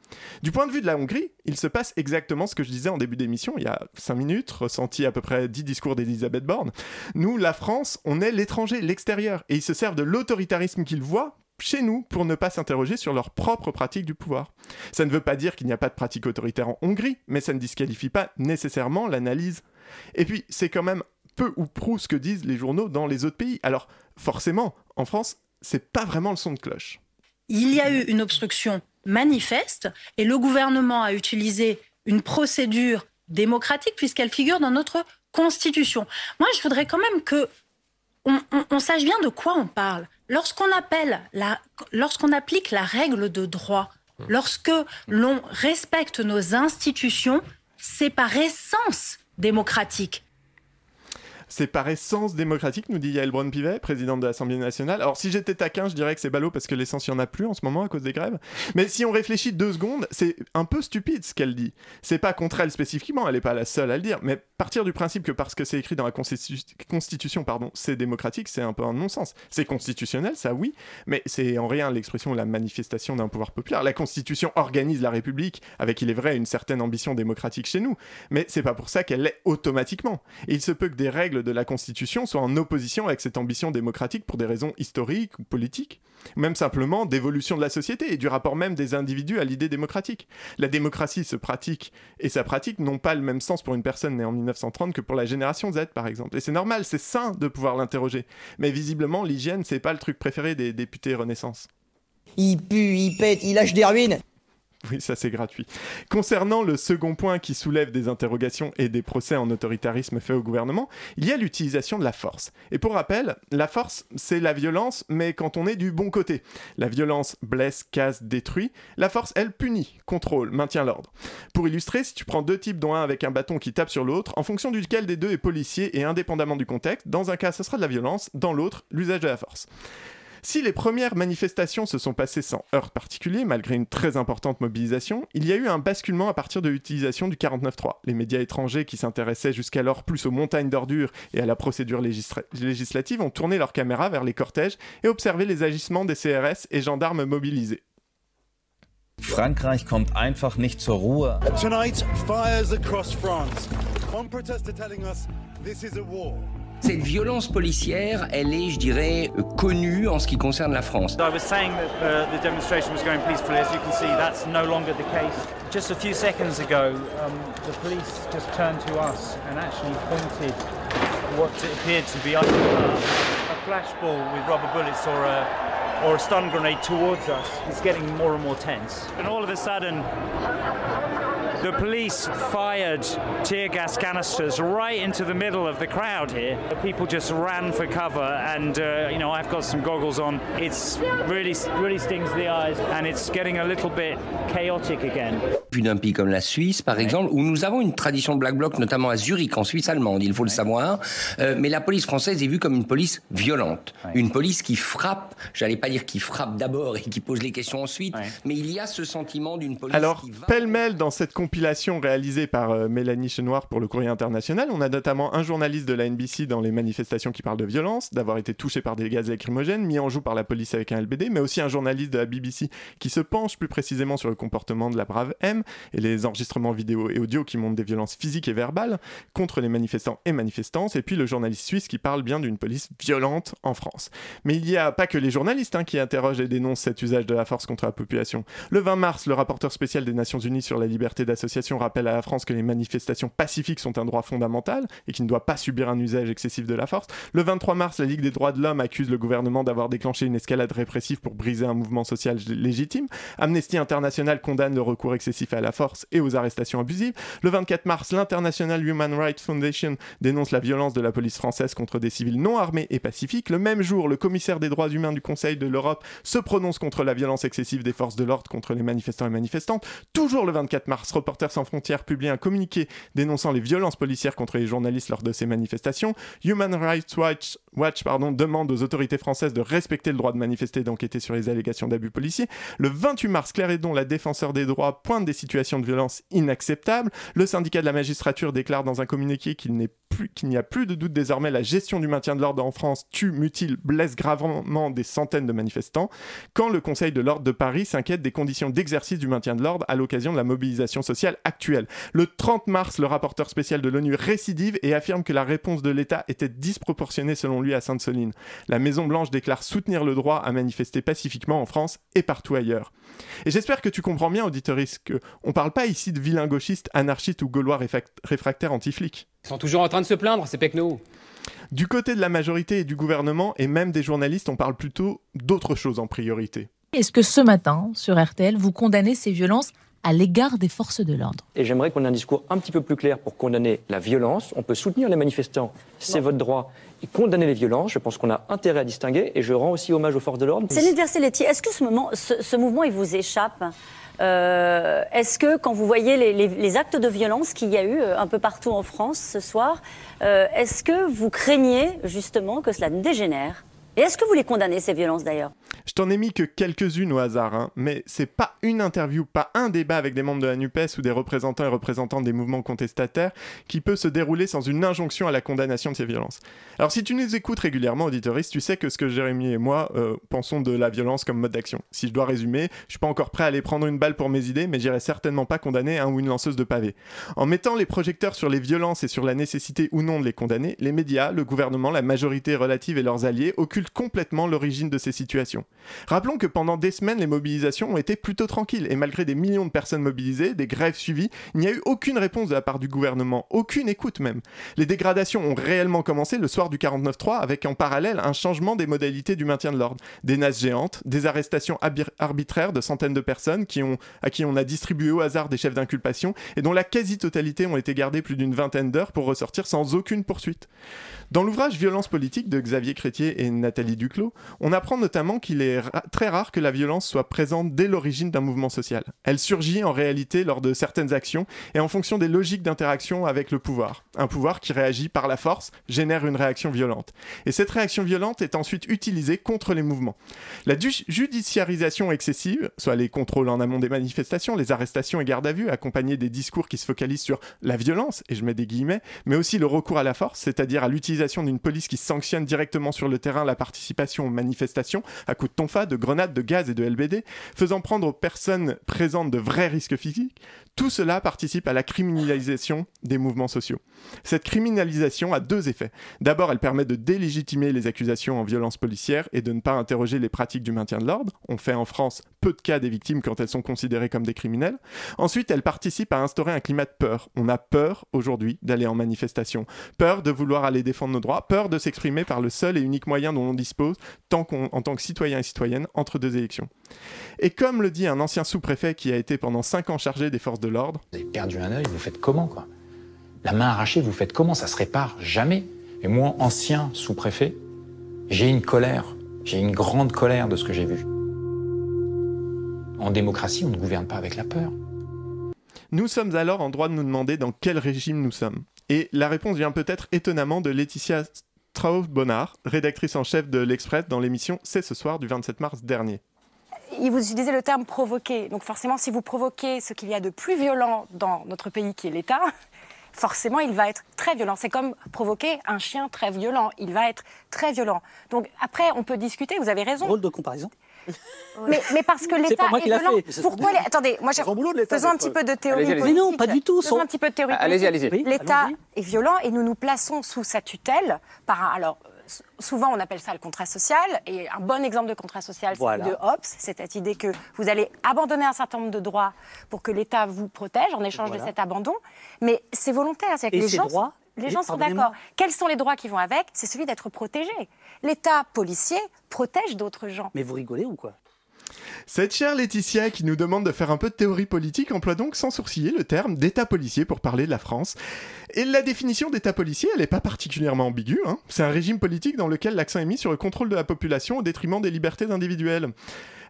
Du point de vue de la Hongrie, il se passe exactement ce que je disais en début d'émission, il y a 5 minutes, ressenti à peu près 10 discours d'Elisabeth Borne. Nous, la France, on est l'étranger, l'extérieur, et ils se servent de l'autoritarisme qu'ils voient chez nous pour ne pas s'interroger sur leur propre pratique du pouvoir. Ça ne veut pas dire qu'il n'y a pas de pratique autoritaire en Hongrie, mais ça ne disqualifie pas nécessairement l'analyse. Et puis, c'est quand même peu ou prou ce que disent les journaux dans les autres pays. Alors, forcément, en France, c'est pas vraiment le son de cloche. Il y a eu une obstruction manifeste et le gouvernement a utilisé une procédure démocratique puisqu'elle figure dans notre constitution. Moi, je voudrais quand même que on, sache bien de quoi on parle. Lorsqu'on appelle lorsqu'on applique la règle de droit, lorsque l'on respecte nos institutions, c'est par essence démocratique. C'est par essence démocratique, nous dit Yael Braun-Pivet, présidente de l'Assemblée nationale. Alors, si j'étais taquin, je dirais que c'est ballot parce que l'essence, il n'y en a plus en ce moment à cause des grèves. Mais si on réfléchit deux secondes, c'est un peu stupide ce qu'elle dit. C'est pas contre elle spécifiquement, elle n'est pas la seule à le dire, mais partir du principe que parce que c'est écrit dans la constitu- Constitution, pardon, c'est démocratique, c'est un peu un non-sens. C'est constitutionnel, ça oui, mais c'est en rien l'expression ou la manifestation d'un pouvoir populaire. La Constitution organise la République, avec, il est vrai, une certaine ambition démocratique chez nous, mais c'est pas pour ça qu'elle l'est automatiquement. Et il se peut que des règles de la Constitution soient en opposition avec cette ambition démocratique pour des raisons historiques ou politiques, même simplement d'évolution de la société et du rapport même des individus à l'idée démocratique. La démocratie se pratique et sa pratique n'ont pas le même sens pour une personne née en 1930 que pour la génération Z par exemple. Et c'est normal, c'est sain de pouvoir l'interroger. Mais visiblement, l'hygiène, c'est pas le truc préféré des députés Renaissance. Il pue, il pète, il lâche des ruines. Oui, ça c'est gratuit. Concernant le second point qui soulève des interrogations et des procès en autoritarisme faits au gouvernement, il y a l'utilisation de la force. Et pour rappel, la force, c'est la violence, mais quand on est du bon côté. La violence blesse, casse, détruit. La force, elle, punit, contrôle, maintient l'ordre. Pour illustrer, si tu prends deux types, dont un avec un bâton qui tape sur l'autre, en fonction duquel des deux est policier et indépendamment du contexte, dans un cas, ce sera de la violence, dans l'autre, l'usage de la force. Si les premières manifestations se sont passées sans heurts particuliers, malgré une très importante mobilisation, il y a eu un basculement à partir de l'utilisation du 49.3. Les médias étrangers qui s'intéressaient jusqu'alors plus aux montagnes d'ordures et à la procédure législative ont tourné leurs caméras vers les cortèges et observé les agissements des CRS et gendarmes mobilisés. Frankreich kommt einfach nicht zur Ruhe. Tonight, fires across France. One protester telling us this is a war. Cette violence policière, elle est, je dirais, connue en ce qui concerne la France. I was saying that uh, the demonstration was going peacefully. As you can see, that's no longer the case. Just a few seconds ago, um, the police just turned to us and actually pointed what appeared to be either a flashball with rubber bullets or a, or a stun grenade towards us. It's getting more and more tense. And all of a sudden, the police fired tear gas canisters right into the middle of the crowd here. People just ran for cover, and uh, you know I've got some goggles on. It's really, really stings the eyes, and it's getting a little bit chaotic again. Puis d'un pays comme la Suisse, par exemple, où nous avons une tradition de Black Bloc, notamment à Zurich, en Suisse allemande, il faut le savoir. Euh, mais la police française est vue comme une police violente, une police qui frappe. J'allais pas dire qui frappe d'abord et qui pose les questions ensuite, mais il y a ce sentiment d'une police Alors, qui va. pêle-mêle dans cette compilation réalisée par euh, Mélanie Chenoir pour le Courrier International, on a notamment un journaliste de la NBC dans les manifestations qui parle de violence, d'avoir été touché par des gaz lacrymogènes, mis en joue par la police avec un LBD, mais aussi un journaliste de la BBC qui se penche plus précisément sur le comportement de la brave M et les enregistrements vidéo et audio qui montrent des violences physiques et verbales contre les manifestants et manifestantes, et puis le journaliste suisse qui parle bien d'une police violente en France. Mais il n'y a pas que les journalistes hein, qui interrogent et dénoncent cet usage de la force contre la population. Le 20 mars, le rapporteur spécial des Nations Unies sur la liberté d'association rappelle à la France que les manifestations pacifiques sont un droit fondamental et qu'il ne doit pas subir un usage excessif de la force. Le 23 mars, la Ligue des droits de l'homme accuse le gouvernement d'avoir déclenché une escalade répressive pour briser un mouvement social légitime. Amnesty International condamne le recours excessif à la force et aux arrestations abusives. Le 24 mars, l'International Human Rights Foundation dénonce la violence de la police française contre des civils non armés et pacifiques. Le même jour, le commissaire des droits humains du Conseil de l'Europe se prononce contre la violence excessive des forces de l'ordre contre les manifestants et manifestantes. Toujours le 24 mars, Reporters sans frontières publie un communiqué dénonçant les violences policières contre les journalistes lors de ces manifestations. Human Rights Watch, demande aux autorités françaises de respecter le droit de manifester et d'enquêter sur les allégations d'abus policiers. Le 28 mars, Claire la défenseur des droits, pointe des situations de violence inacceptables. Le syndicat de la magistrature déclare dans un communiqué qu'il n'est qu'il n'y a plus de doute désormais la gestion du maintien de l'ordre en France tue, mutile, blesse gravement des centaines de manifestants. Quand le Conseil de l'ordre de Paris s'inquiète des conditions d'exercice du maintien de l'ordre à l'occasion de la mobilisation sociale actuelle. Le 30 mars, le rapporteur spécial de l'ONU récidive et affirme que la réponse de l'État était disproportionnée selon lui à Sainte-Soline. La Maison-Blanche déclare soutenir le droit à manifester pacifiquement en France et partout ailleurs. Et j'espère que tu comprends bien, auditoris, que on parle pas ici de vilains gauchistes, anarchistes ou gaulois réfractaires anti-flics. Ils sont toujours en train de se plaindre, ces pecnos. Du côté de la majorité et du gouvernement, et même des journalistes, on parle plutôt d'autre chose en priorité. Est-ce que ce matin, sur RTL, vous condamnez ces violences à l'égard des forces de l'ordre? Et j'aimerais qu'on ait un discours un petit peu plus clair pour condamner la violence. On peut soutenir les manifestants, c'est votre droit. Et condamner les violences, je pense qu'on a intérêt à distinguer. Et je rends aussi hommage aux forces de l'ordre. Céline Verselletti, est-ce que ce, moment, ce, ce mouvement, il vous échappe? Euh, Est-ce que quand vous voyez les, actes de violence qu'il y a eu euh, un peu partout en France ce soir, euh, est-ce que vous craignez justement que cela dégénère? Et est-ce que vous les condamnez, ces violences d'ailleurs? Je t'en ai mis que quelques-unes au hasard, hein, mais c'est pas une interview, pas un débat avec des membres de la NUPES ou des représentants et représentantes des mouvements contestataires qui peut se dérouler sans une injonction à la condamnation de ces violences. Alors si tu nous écoutes régulièrement, auditoris, tu sais que ce que Jérémy et moi euh, pensons de la violence comme mode d'action. Si je dois résumer, je suis pas encore prêt à aller prendre une balle pour mes idées, mais j'irai certainement pas condamner un ou une lanceuse de pavé. En mettant les projecteurs sur les violences et sur la nécessité ou non de les condamner, les médias, le gouvernement, la majorité relative et leurs alliés occultent complètement l'origine de ces situations. Rappelons que pendant des semaines, les mobilisations ont été plutôt tranquilles et malgré des millions de personnes mobilisées, des grèves suivies, il n'y a eu aucune réponse de la part du gouvernement, aucune écoute même. Les dégradations ont réellement commencé le soir du 49-3 avec en parallèle un changement des modalités du maintien de l'ordre. Des nasses géantes, des arrestations arbitraires de centaines de personnes qui ont, à qui on a distribué au hasard des chefs d'inculpation et dont la quasi-totalité ont été gardées plus d'une vingtaine d'heures pour ressortir sans aucune poursuite. Dans l'ouvrage Violence politique de Xavier Crétier et Nat- Nathalie Duclos, on apprend notamment qu'il est ra- très rare que la violence soit présente dès l'origine d'un mouvement social. Elle surgit en réalité lors de certaines actions et en fonction des logiques d'interaction avec le pouvoir. Un pouvoir qui réagit par la force génère une réaction violente. Et cette réaction violente est ensuite utilisée contre les mouvements. La judiciarisation excessive, soit les contrôles en amont des manifestations, les arrestations et gardes à vue, accompagnés des discours qui se focalisent sur la violence, et je mets des guillemets, mais aussi le recours à la force, c'est-à-dire à l'utilisation d'une police qui sanctionne directement sur le terrain la participation aux manifestations à coups de tonfa, de grenades, de gaz et de LBD, faisant prendre aux personnes présentes de vrais risques physiques, tout cela participe à la criminalisation des mouvements sociaux. Cette criminalisation a deux effets. D'abord, elle permet de délégitimer les accusations en violence policière et de ne pas interroger les pratiques du maintien de l'ordre. On fait en France peu de cas des victimes quand elles sont considérées comme des criminels. Ensuite, elle participe à instaurer un climat de peur. On a peur aujourd'hui d'aller en manifestation, peur de vouloir aller défendre nos droits, peur de s'exprimer par le seul et unique moyen dont on dispose en tant que citoyen et citoyenne entre deux élections. Et comme le dit un ancien sous-préfet qui a été pendant 5 ans chargé des forces de l'ordre, Vous avez perdu un œil, vous faites comment quoi? La main arrachée, vous faites comment? Ça se répare jamais. Et moi, ancien sous-préfet, j'ai une colère, j'ai une grande colère de ce que j'ai vu. En démocratie, on ne gouverne pas avec la peur. Nous sommes alors en droit de nous demander dans quel régime nous sommes. Et la réponse vient peut-être étonnamment de Laetitia Strauss-Bonnard, rédactrice en chef de l'Express dans l'émission C'est ce soir du 27 mars dernier. Il vous utilisez le terme provoquer. Donc forcément, si vous provoquez ce qu'il y a de plus violent dans notre pays, qui est l'État, forcément, il va être très violent. C'est comme provoquer un chien très violent. Il va être très violent. Donc après, on peut discuter. Vous avez raison. Drôle de comparaison. Mais, mais parce que l'État est qui l'a violent. fait, Pourquoi les... Attendez, moi j'ai. Faisons un petit peu de théorie politique. Mais non, pas du tout, Faisons son- un petit peu de théorie Allez-y, politique. allez-y. L'État est violent et nous nous plaçons sous sa tutelle par un. Alors, souvent on appelle ça le contrat social. Et un bon exemple de contrat social, c'est Voilà. celui de Hobbes. C'est cette idée que vous allez abandonner un certain nombre de droits pour que l'État vous protège en échange Voilà. de cet abandon. Mais c'est volontaire. C'est que les gens, droits les gens sont d'accord. Quels sont les droits qui vont avec? C'est celui d'être protégé. L'État policier protège d'autres gens. Mais vous rigolez ou quoi? Cette chère Laetitia qui nous demande de faire un peu de théorie politique emploie donc sans sourciller le terme d'État policier pour parler de la France. Et la définition d'État policier, elle n'est pas particulièrement ambiguë. hein. C'est un régime politique dans lequel l'accent est mis sur le contrôle de la population au détriment des libertés individuelles.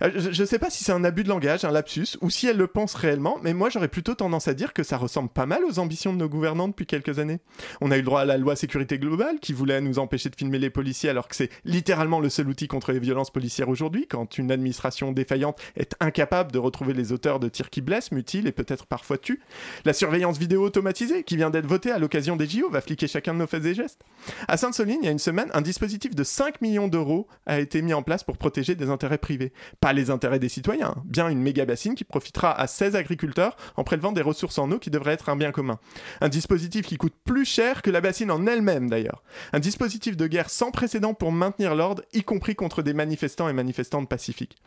Euh, Je ne sais pas si c'est un abus de langage, un lapsus, ou si elle le pense réellement, mais moi j'aurais plutôt tendance à dire que ça ressemble pas mal aux ambitions de nos gouvernants depuis quelques années. On a eu le droit à la loi sécurité globale qui voulait nous empêcher de filmer les policiers alors que c'est littéralement le seul outil contre les violences policières aujourd'hui, quand une administration défaillante est incapable de retrouver les auteurs de tirs qui blessent, mutilent et peut-être parfois tuent. La surveillance vidéo automatisée qui vient d'être votée à l'occasion des JO va fliquer chacun de nos faits et gestes. À Sainte-Soline, il y a une semaine, un dispositif de 5 millions d'euros a été mis en place pour protéger des intérêts privés. Pas les intérêts des citoyens, hein. bien une méga bassine qui profitera à 16 agriculteurs en prélevant des ressources en eau qui devraient être un bien commun. Un dispositif qui coûte plus cher que la bassine en elle-même d'ailleurs. Un dispositif de guerre sans précédent pour maintenir l'ordre, y compris contre des manifestants et manifestantes pacifiques.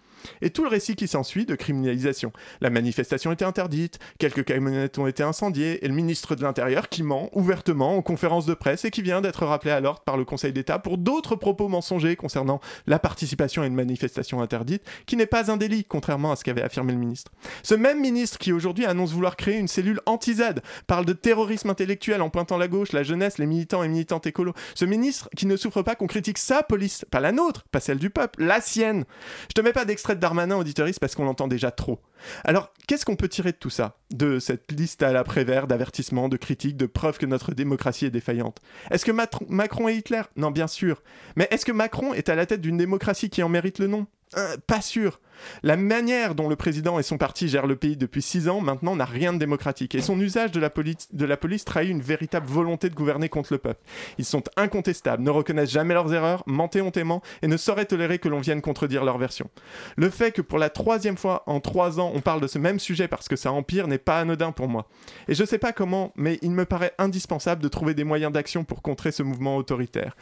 Et tout le récit qui s'ensuit de criminalisation. La manifestation était interdite, quelques camionnettes ont été incendiées, et le ministre de l'Intérieur qui ment ouvertement en conférence de presse et qui vient d'être rappelé à l'ordre par le Conseil d'État pour d'autres propos mensongers concernant la participation à une manifestation interdite, qui n'est pas un délit, contrairement à ce qu'avait affirmé le ministre. Ce même ministre qui aujourd'hui annonce vouloir créer une cellule anti-Z, parle de terrorisme intellectuel en pointant la gauche, la jeunesse, les militants et militantes écolos. Ce ministre qui ne souffre pas qu'on critique sa police, pas la nôtre, pas celle du peuple, la sienne. Je te mets pas d'extrait de Darmanin auditoriste parce qu'on l'entend déjà trop. Alors, qu'est-ce qu'on peut tirer de tout ça? De cette liste à la Prévert d'avertissements, de critiques, de preuves que notre démocratie est défaillante? Est-ce que Macron est Hitler? Non, bien sûr. Mais est-ce que Macron est à la tête d'une démocratie qui en mérite le nom? Euh, Pas sûr. La manière dont le président et son parti gèrent le pays depuis six ans maintenant n'a rien de démocratique et son usage de la, police, trahit une véritable volonté de gouverner contre le peuple. Ils sont incontestables, ne reconnaissent jamais leurs erreurs, mentent hontément et ne sauraient tolérer que l'on vienne contredire leur version. Le fait que pour la troisième fois en trois ans on parle de ce même sujet parce que ça empire n'est pas anodin pour moi. Et je sais pas comment, mais il me paraît indispensable de trouver des moyens d'action pour contrer ce mouvement autoritaire.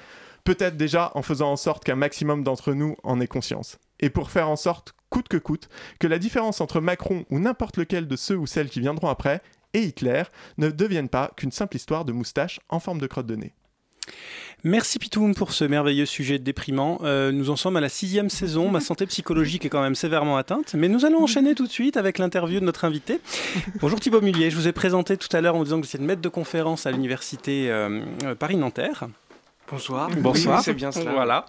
Peut-être déjà en faisant en sorte qu'un maximum d'entre nous en ait conscience. Et pour faire en sorte, coûte que coûte, que la différence entre Macron ou n'importe lequel de ceux ou celles qui viendront après et Hitler ne devienne pas qu'une simple histoire de moustache en forme de crotte de nez. Merci Pitoum pour ce merveilleux sujet déprimant. Euh, nous en sommes à la sixième saison. Ma santé psychologique est quand même sévèrement atteinte. Mais nous allons enchaîner tout de suite avec l'interview de notre invité. Bonjour Thibaut Mullier. Je vous ai présenté tout à l'heure en disant que vous étiez maître de conférence à l'université euh, Paris-Nanterre. Bonsoir. Bonsoir. Oui, c'est bien cela. Voilà.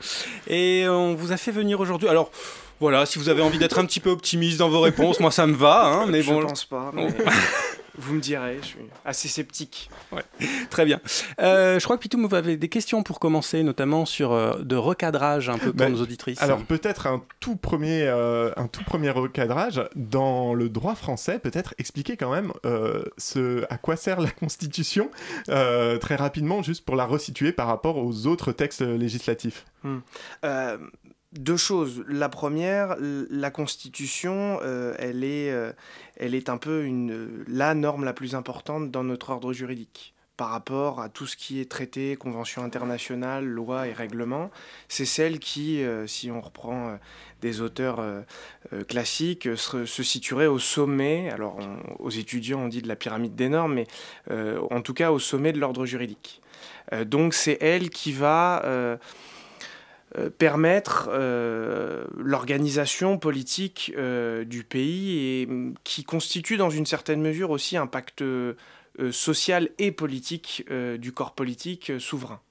Et on vous a fait venir aujourd'hui. Alors, voilà, si vous avez envie d'être un petit peu optimiste dans vos réponses, moi ça me va. Hein, mais je bon. pense pas. mais vous me direz, je suis assez sceptique. Ouais, très bien. Euh, je crois que Pitou, vous avez des questions pour commencer, notamment sur euh, de recadrage un peu pour Bah, nos auditrices. Alors peut-être un tout premier, euh, un tout premier recadrage dans le droit français, peut-être expliquer quand même euh, ce à quoi sert la Constitution euh, très rapidement, juste pour la resituer par rapport aux autres textes législatifs. Hmm. Deux choses. La première, la Constitution, euh, elle, est, euh, elle est un peu la norme la plus importante dans notre ordre juridique par rapport à tout ce qui est traité, convention internationale, loi et règlement. C'est celle qui, euh, si on reprend des auteurs classiques, se, situerait au sommet, alors aux étudiants on dit de la pyramide des normes, mais en tout cas au sommet de l'ordre juridique. Donc c'est elle qui va... euh, permettre euh, l'organisation politique euh, du pays et mm, qui constitue dans une certaine mesure aussi un pacte social et politique du corps politique souverain.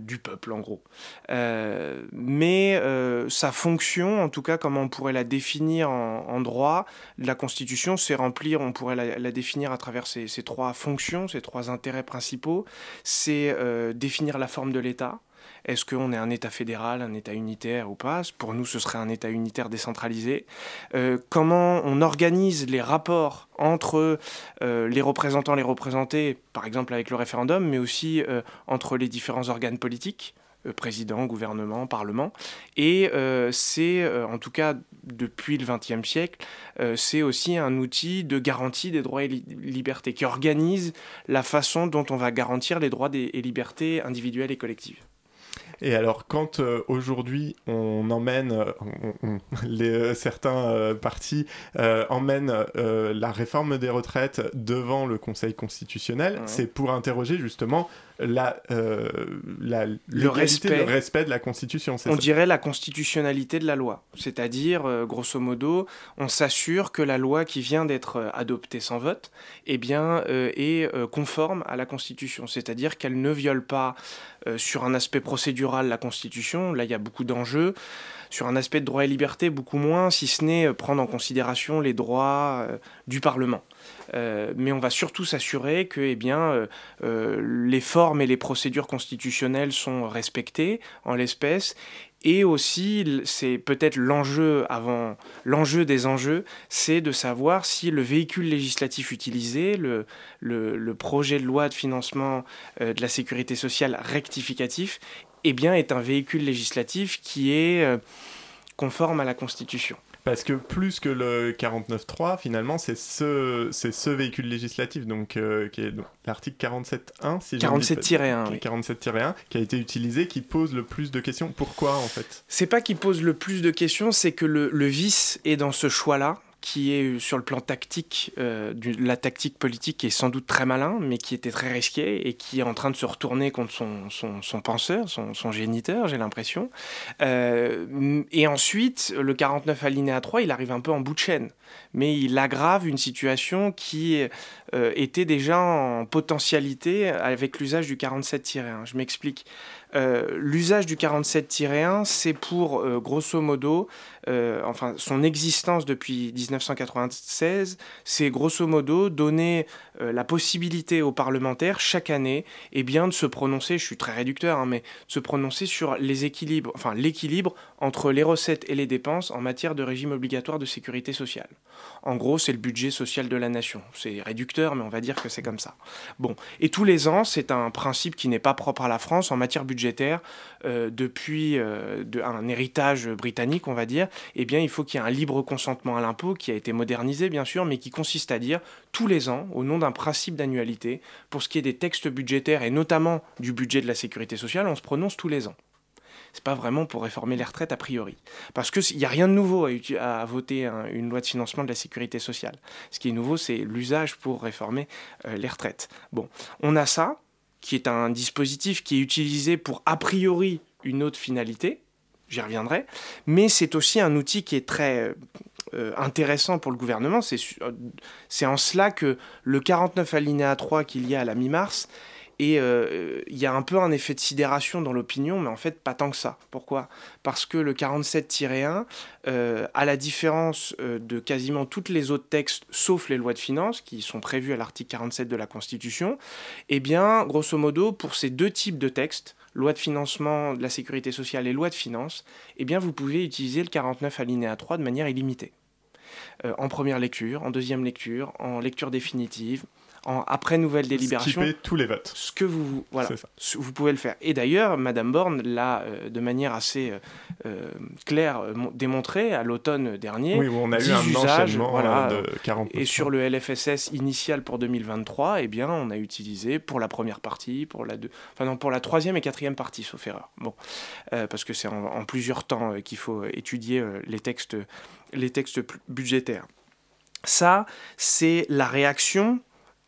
du peuple en gros. Mais sa fonction, en tout cas comme on pourrait la définir en, droit, la Constitution, c'est remplir, on pourrait la, définir à travers ces, ces trois fonctions, ces trois intérêts principaux, c'est définir la forme de l'État, est-ce qu'on est un État fédéral, un État unitaire ou pas? Pour nous, ce serait un État unitaire décentralisé. Euh, comment on organise les rapports entre euh, les représentants, les représentés, par exemple avec le référendum, mais aussi euh, entre les différents organes politiques président, gouvernement, parlement? Et c'est, en tout cas depuis le XXe siècle, c'est aussi un outil de garantie des droits et li- libertés qui organise la façon dont on va garantir les droits et libertés individuelles et collectives. Et alors, quand euh, aujourd'hui on emmène, euh, on- on- les, euh, certains euh, partis emmènent la réforme des retraites devant le Conseil constitutionnel, c'est pour interroger justement la, euh, la Le respect. le respect de la Constitution. On ça dirait la constitutionnalité de la loi. C'est-à-dire, euh, grosso modo, on s'assure que la loi qui vient d'être euh, adoptée sans vote eh bien, euh, est conforme à la Constitution. C'est-à-dire qu'elle ne viole pas sur un aspect procédural la Constitution. Là, il y a beaucoup d'enjeux. Sur un aspect de droit et liberté, beaucoup moins, si ce n'est prendre en considération les droits du Parlement. Euh, mais on va surtout s'assurer que eh euh, euh, les formes et les procédures constitutionnelles sont respectées en l'espèce. Et aussi, c'est peut-être l'enjeu des enjeux, c'est de savoir si le véhicule législatif utilisé, le, projet de loi de financement de la sécurité sociale rectificatif, eh bien, est un véhicule législatif qui est conforme à la Constitution. Parce que plus que le 49.3, finalement, c'est ce, c'est ce véhicule législatif, donc, euh, qui est donc, l'article 47.1, si je ne dis pas- 47-1, oui. 47-1, qui a été utilisé, qui pose le plus de questions. Pourquoi, en fait? C'est pas qui pose le plus de questions, c'est que le, le vice est dans ce choix-là, qui est euh, sur le plan tactique, euh, la tactique politique est sans doute très malin, mais qui était très risqué et qui est en train de se retourner contre son, penseur, son, géniteur, j'ai l'impression. Euh, et ensuite, le 49 alinéa 3, il arrive un peu en bout de chaîne, mais il aggrave une situation qui était déjà en potentialité avec l'usage du 47-1. Je m'explique. Euh, L'usage du 47-1, c'est pour, euh, grosso modo, euh, enfin, son existence depuis 1996, c'est grosso modo donner la possibilité aux parlementaires chaque année eh bien, de se prononcer, je suis très réducteur, hein, mais de se prononcer sur les équilibres, enfin l'équilibre entre les recettes et les dépenses en matière de régime obligatoire de sécurité sociale. En gros, c'est le budget social de la nation. C'est réducteur, mais on va dire que c'est comme ça. Bon, et tous les ans, c'est un principe qui n'est pas propre à la France en matière budgétaire. Euh, depuis euh, un héritage britannique, on va dire, eh bien, il faut qu'il y ait un libre consentement à l'impôt qui a été modernisé, bien sûr, mais qui consiste à dire tous les ans, au nom d'un principe d'annualité, pour ce qui est des textes budgétaires et notamment du budget de la sécurité sociale, on se prononce tous les ans c'est pas vraiment pour réformer les retraites a priori. Parce qu'il n'y a rien de nouveau à, voter un- une loi de financement de la sécurité sociale. Ce qui est nouveau, c'est l'usage pour réformer euh, les retraites. Bon, on a ça, qui est un dispositif qui est utilisé pour a priori une autre finalité, j'y reviendrai, mais c'est aussi un outil qui est très euh, intéressant pour le gouvernement. C'est euh, c'est en cela que le 49 alinéa 3 qu'il y a à la mi-mars Et euh, il y a un peu un effet de sidération dans l'opinion, mais en fait pas tant que ça. Pourquoi? Parce que le 47-1, euh, à la différence euh, de quasiment tous les autres textes, sauf les lois de finances, qui sont prévues à l'article 47 de la Constitution, eh bien, grosso modo, pour ces deux types de textes, loi de financement de la sécurité sociale et loi de finances, eh bien, vous pouvez utiliser le 49 alinéa 3 de manière illimitée. En première lecture, en deuxième lecture, en lecture définitive, en, après nouvelle délibération. Skipper tous les votes. Ce que vous, voilà, vous pouvez le faire. Et d'ailleurs, Madame Borne l'a euh, de manière assez euh, euh, claire mon- démontré à l'automne dernier. Oui, où on a eu 10 un usages, enchaînement, voilà, de 40%. Et sur le LFSS initial pour 2023, eh bien, on a utilisé pour la première partie, pour la deux, enfin non, pour la troisième et quatrième partie, sauf erreur. Bon, Euh, parce que c'est en, en plusieurs temps qu'il faut étudier les textes, les textes budgétaires. Ça, c'est la réaction,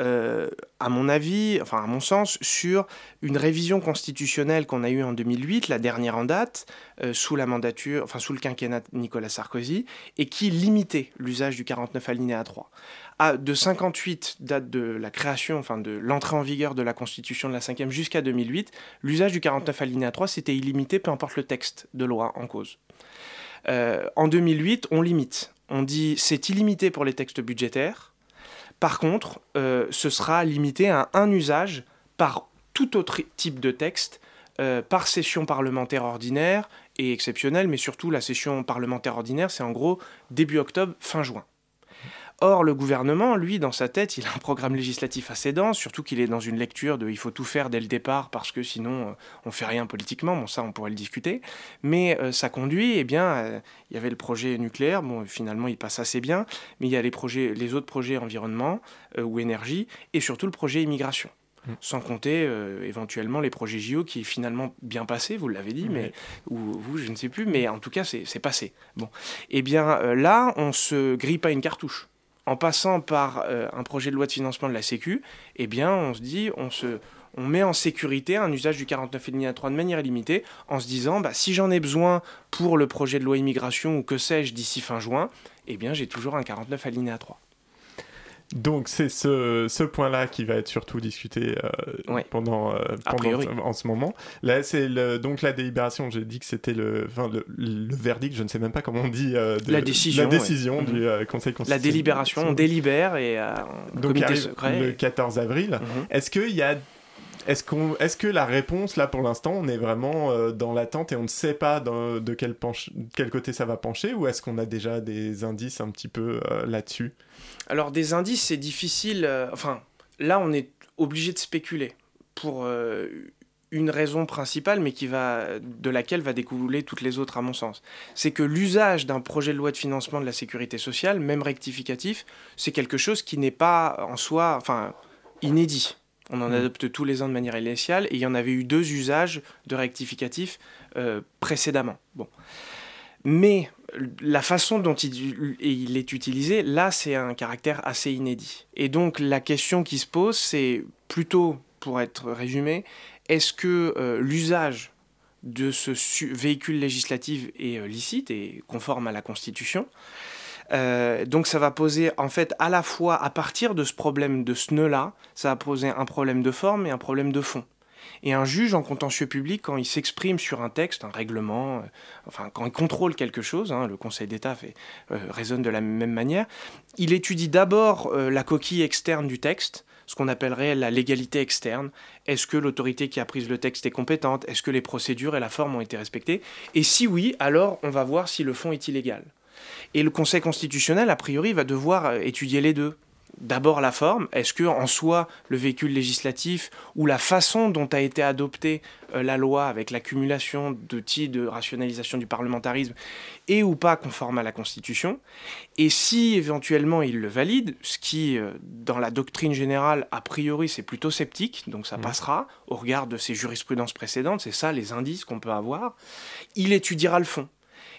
euh, à mon avis, enfin à mon sens, sur une révision constitutionnelle qu'on a eue en 2008, la dernière en date, euh, sous la mandature, enfin sous le quinquennat de Nicolas Sarkozy, et qui limitait l'usage du 49 alinéa 3. À, de 58, date de la création, enfin de l'entrée en vigueur de la Constitution de la 5e jusqu'à 2008, l'usage du 49 alinéa 3 c'était illimité, peu importe le texte de loi en cause. Euh, en 2008, on limite. On dit c'est illimité pour les textes budgétaires. Par contre, euh, ce sera limité à un usage par tout autre type de texte, euh, par session parlementaire ordinaire et exceptionnelle, mais surtout la session parlementaire ordinaire, c'est en gros début octobre, fin juin. Or, le gouvernement, lui, dans sa tête, il a un programme législatif assez dense, surtout qu'il est dans une lecture de il faut tout faire dès le départ parce que sinon euh, on fait rien politiquement. Bon, ça, on pourrait le discuter. Mais euh, ça conduit, eh bien, euh, il y avait le projet nucléaire, bon, finalement, il passe assez bien, mais il y a les, projets, les autres projets environnement euh, ou énergie, et surtout le projet immigration. Sans compter euh, éventuellement les projets JO qui est finalement bien passé, vous l'avez dit, mais ou vous, je ne sais plus, mais en tout cas c'est c'est passé. Bon, eh bien euh, là, on se grille pas une cartouche. En passant par euh, un projet de loi de financement de la Sécu, eh bien on se dit, on se on met en sécurité un usage du 49 alinéa 3 de manière illimitée en se disant bah, si j'en ai besoin pour le projet de loi immigration ou que sais-je d'ici fin juin, eh bien j'ai toujours un 49 alinéa 3. Donc c'est ce, ce point-là qui va être surtout discuté euh, pendant, euh, pendant en ce moment. Là c'est donc la délibération. J'ai dit que c'était le, enfin, le, le verdict. Je ne sais même pas comment on dit. euh, de- La décision, La décision ouais. du Mhm. Conseil La constitutionnel. délibération, on délibère et en Donc comité arrive secret. le 14 avril. Mhm. Est-ce qu'il y a est-ce, est-ce que la réponse, là, pour l'instant, on est vraiment euh, dans l'attente et on ne sait pas de quel, côté ça va pencher ou est-ce qu'on a déjà des indices un petit peu euh, là-dessus? Alors des indices, c'est difficile. euh, enfin, là, on est obligé de spéculer pour une raison principale, mais qui va, de laquelle va découler toutes les autres, à mon sens. C'est que l'usage d'un projet de loi de financement de la sécurité sociale, même rectificatif, c'est quelque chose qui n'est pas en soi, enfin, inédit. On en Mm. adopte tous les ans de manière initiale, et il y en avait eu deux usages de rectificatif euh, précédemment. Bon. Mais la façon dont il, il est utilisé, là, c'est un caractère assez inédit. Et donc, la question qui se pose, c'est plutôt, pour être résumé, est-ce que euh, l'usage de ce véhicule législatif est euh, licite et conforme à la Constitution? Euh, donc ça va poser en fait à la fois à partir de ce problème de ce nœud-là, ça va poser un problème de forme et un problème de fond. Et un juge en contentieux public, quand il s'exprime sur un texte, un règlement, euh, enfin quand il contrôle quelque chose, hein, le Conseil d'État euh, raisonne de la même manière, il étudie d'abord la coquille externe du texte, ce qu'on appellerait la légalité externe. Est-ce que l'autorité qui a pris le texte est compétente? Est-ce que les procédures et la forme ont été respectées? Et si oui, alors on va voir si le fond est illégal. Et le Conseil constitutionnel, a priori, va devoir euh, étudier les deux. D'abord la forme, est-ce que en soi le véhicule législatif ou la façon dont a été adoptée euh, la loi avec l'accumulation d'outils de rationalisation du parlementarisme est ou pas conforme à la Constitution Et si éventuellement il le valide, ce qui euh, dans la doctrine générale a priori c'est plutôt sceptique, donc ça passera au regard de ses jurisprudences précédentes, c'est ça les indices qu'on peut avoir, il étudiera le fond.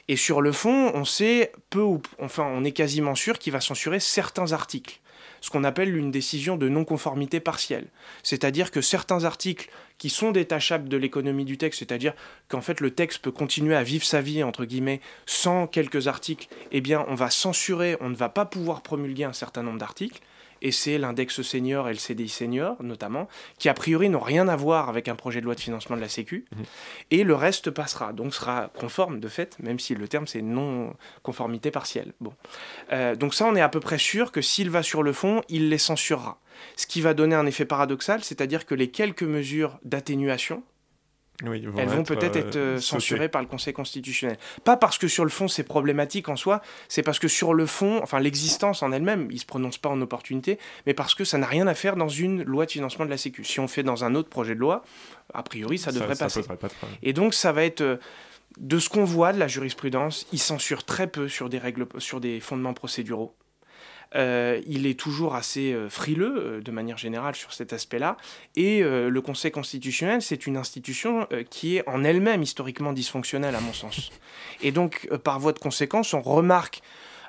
Et sur le fond, on sait peu enfin on est quasiment sûr qu'il va censurer certains articles, ce qu'on appelle une décision de non-conformité partielle. C'est-à-dire que certains articles qui sont détachables de l'économie du texte, c'est-à-dire qu'en fait le texte peut continuer à vivre sa vie entre guillemets sans quelques articles, eh bien on va censurer, on ne va pas pouvoir promulguer un certain nombre d'articles. Et c'est l'index senior et le CDI senior notamment, qui a priori n'ont rien à voir avec un projet de loi de financement de la Sécu, Mhm. et le reste passera, donc sera conforme de fait, même si le terme c'est non-conformité partielle. Bon. Euh, donc ça, on est à peu près sûr que s'il va sur le fond, il les censurera. Ce qui va donner un effet paradoxal, c'est-à-dire que les quelques mesures d'atténuation, Oui, ils elles vont être, peut-être euh, être euh, sautées. censurées par le Conseil constitutionnel. Pas parce que sur le fond c'est problématique en soi, c'est parce que sur le fond, enfin l'existence en elle-même, il ne se prononce pas en opportunité, mais parce que ça n'a rien à faire dans une loi de financement de la Sécu. Si on fait dans un autre projet de loi, a priori ça Ça- devrait ça passer. pas. Et donc ça va être euh, de ce qu'on voit de la jurisprudence, il censure très peu sur des règles, sur des fondements procéduraux. Euh, il est toujours assez euh, frileux euh, de manière générale sur cet aspect-là. Et le Conseil constitutionnel, c'est une institution qui est en elle-même historiquement dysfonctionnelle, à mon sens. Et donc, par voie de conséquence, on remarque.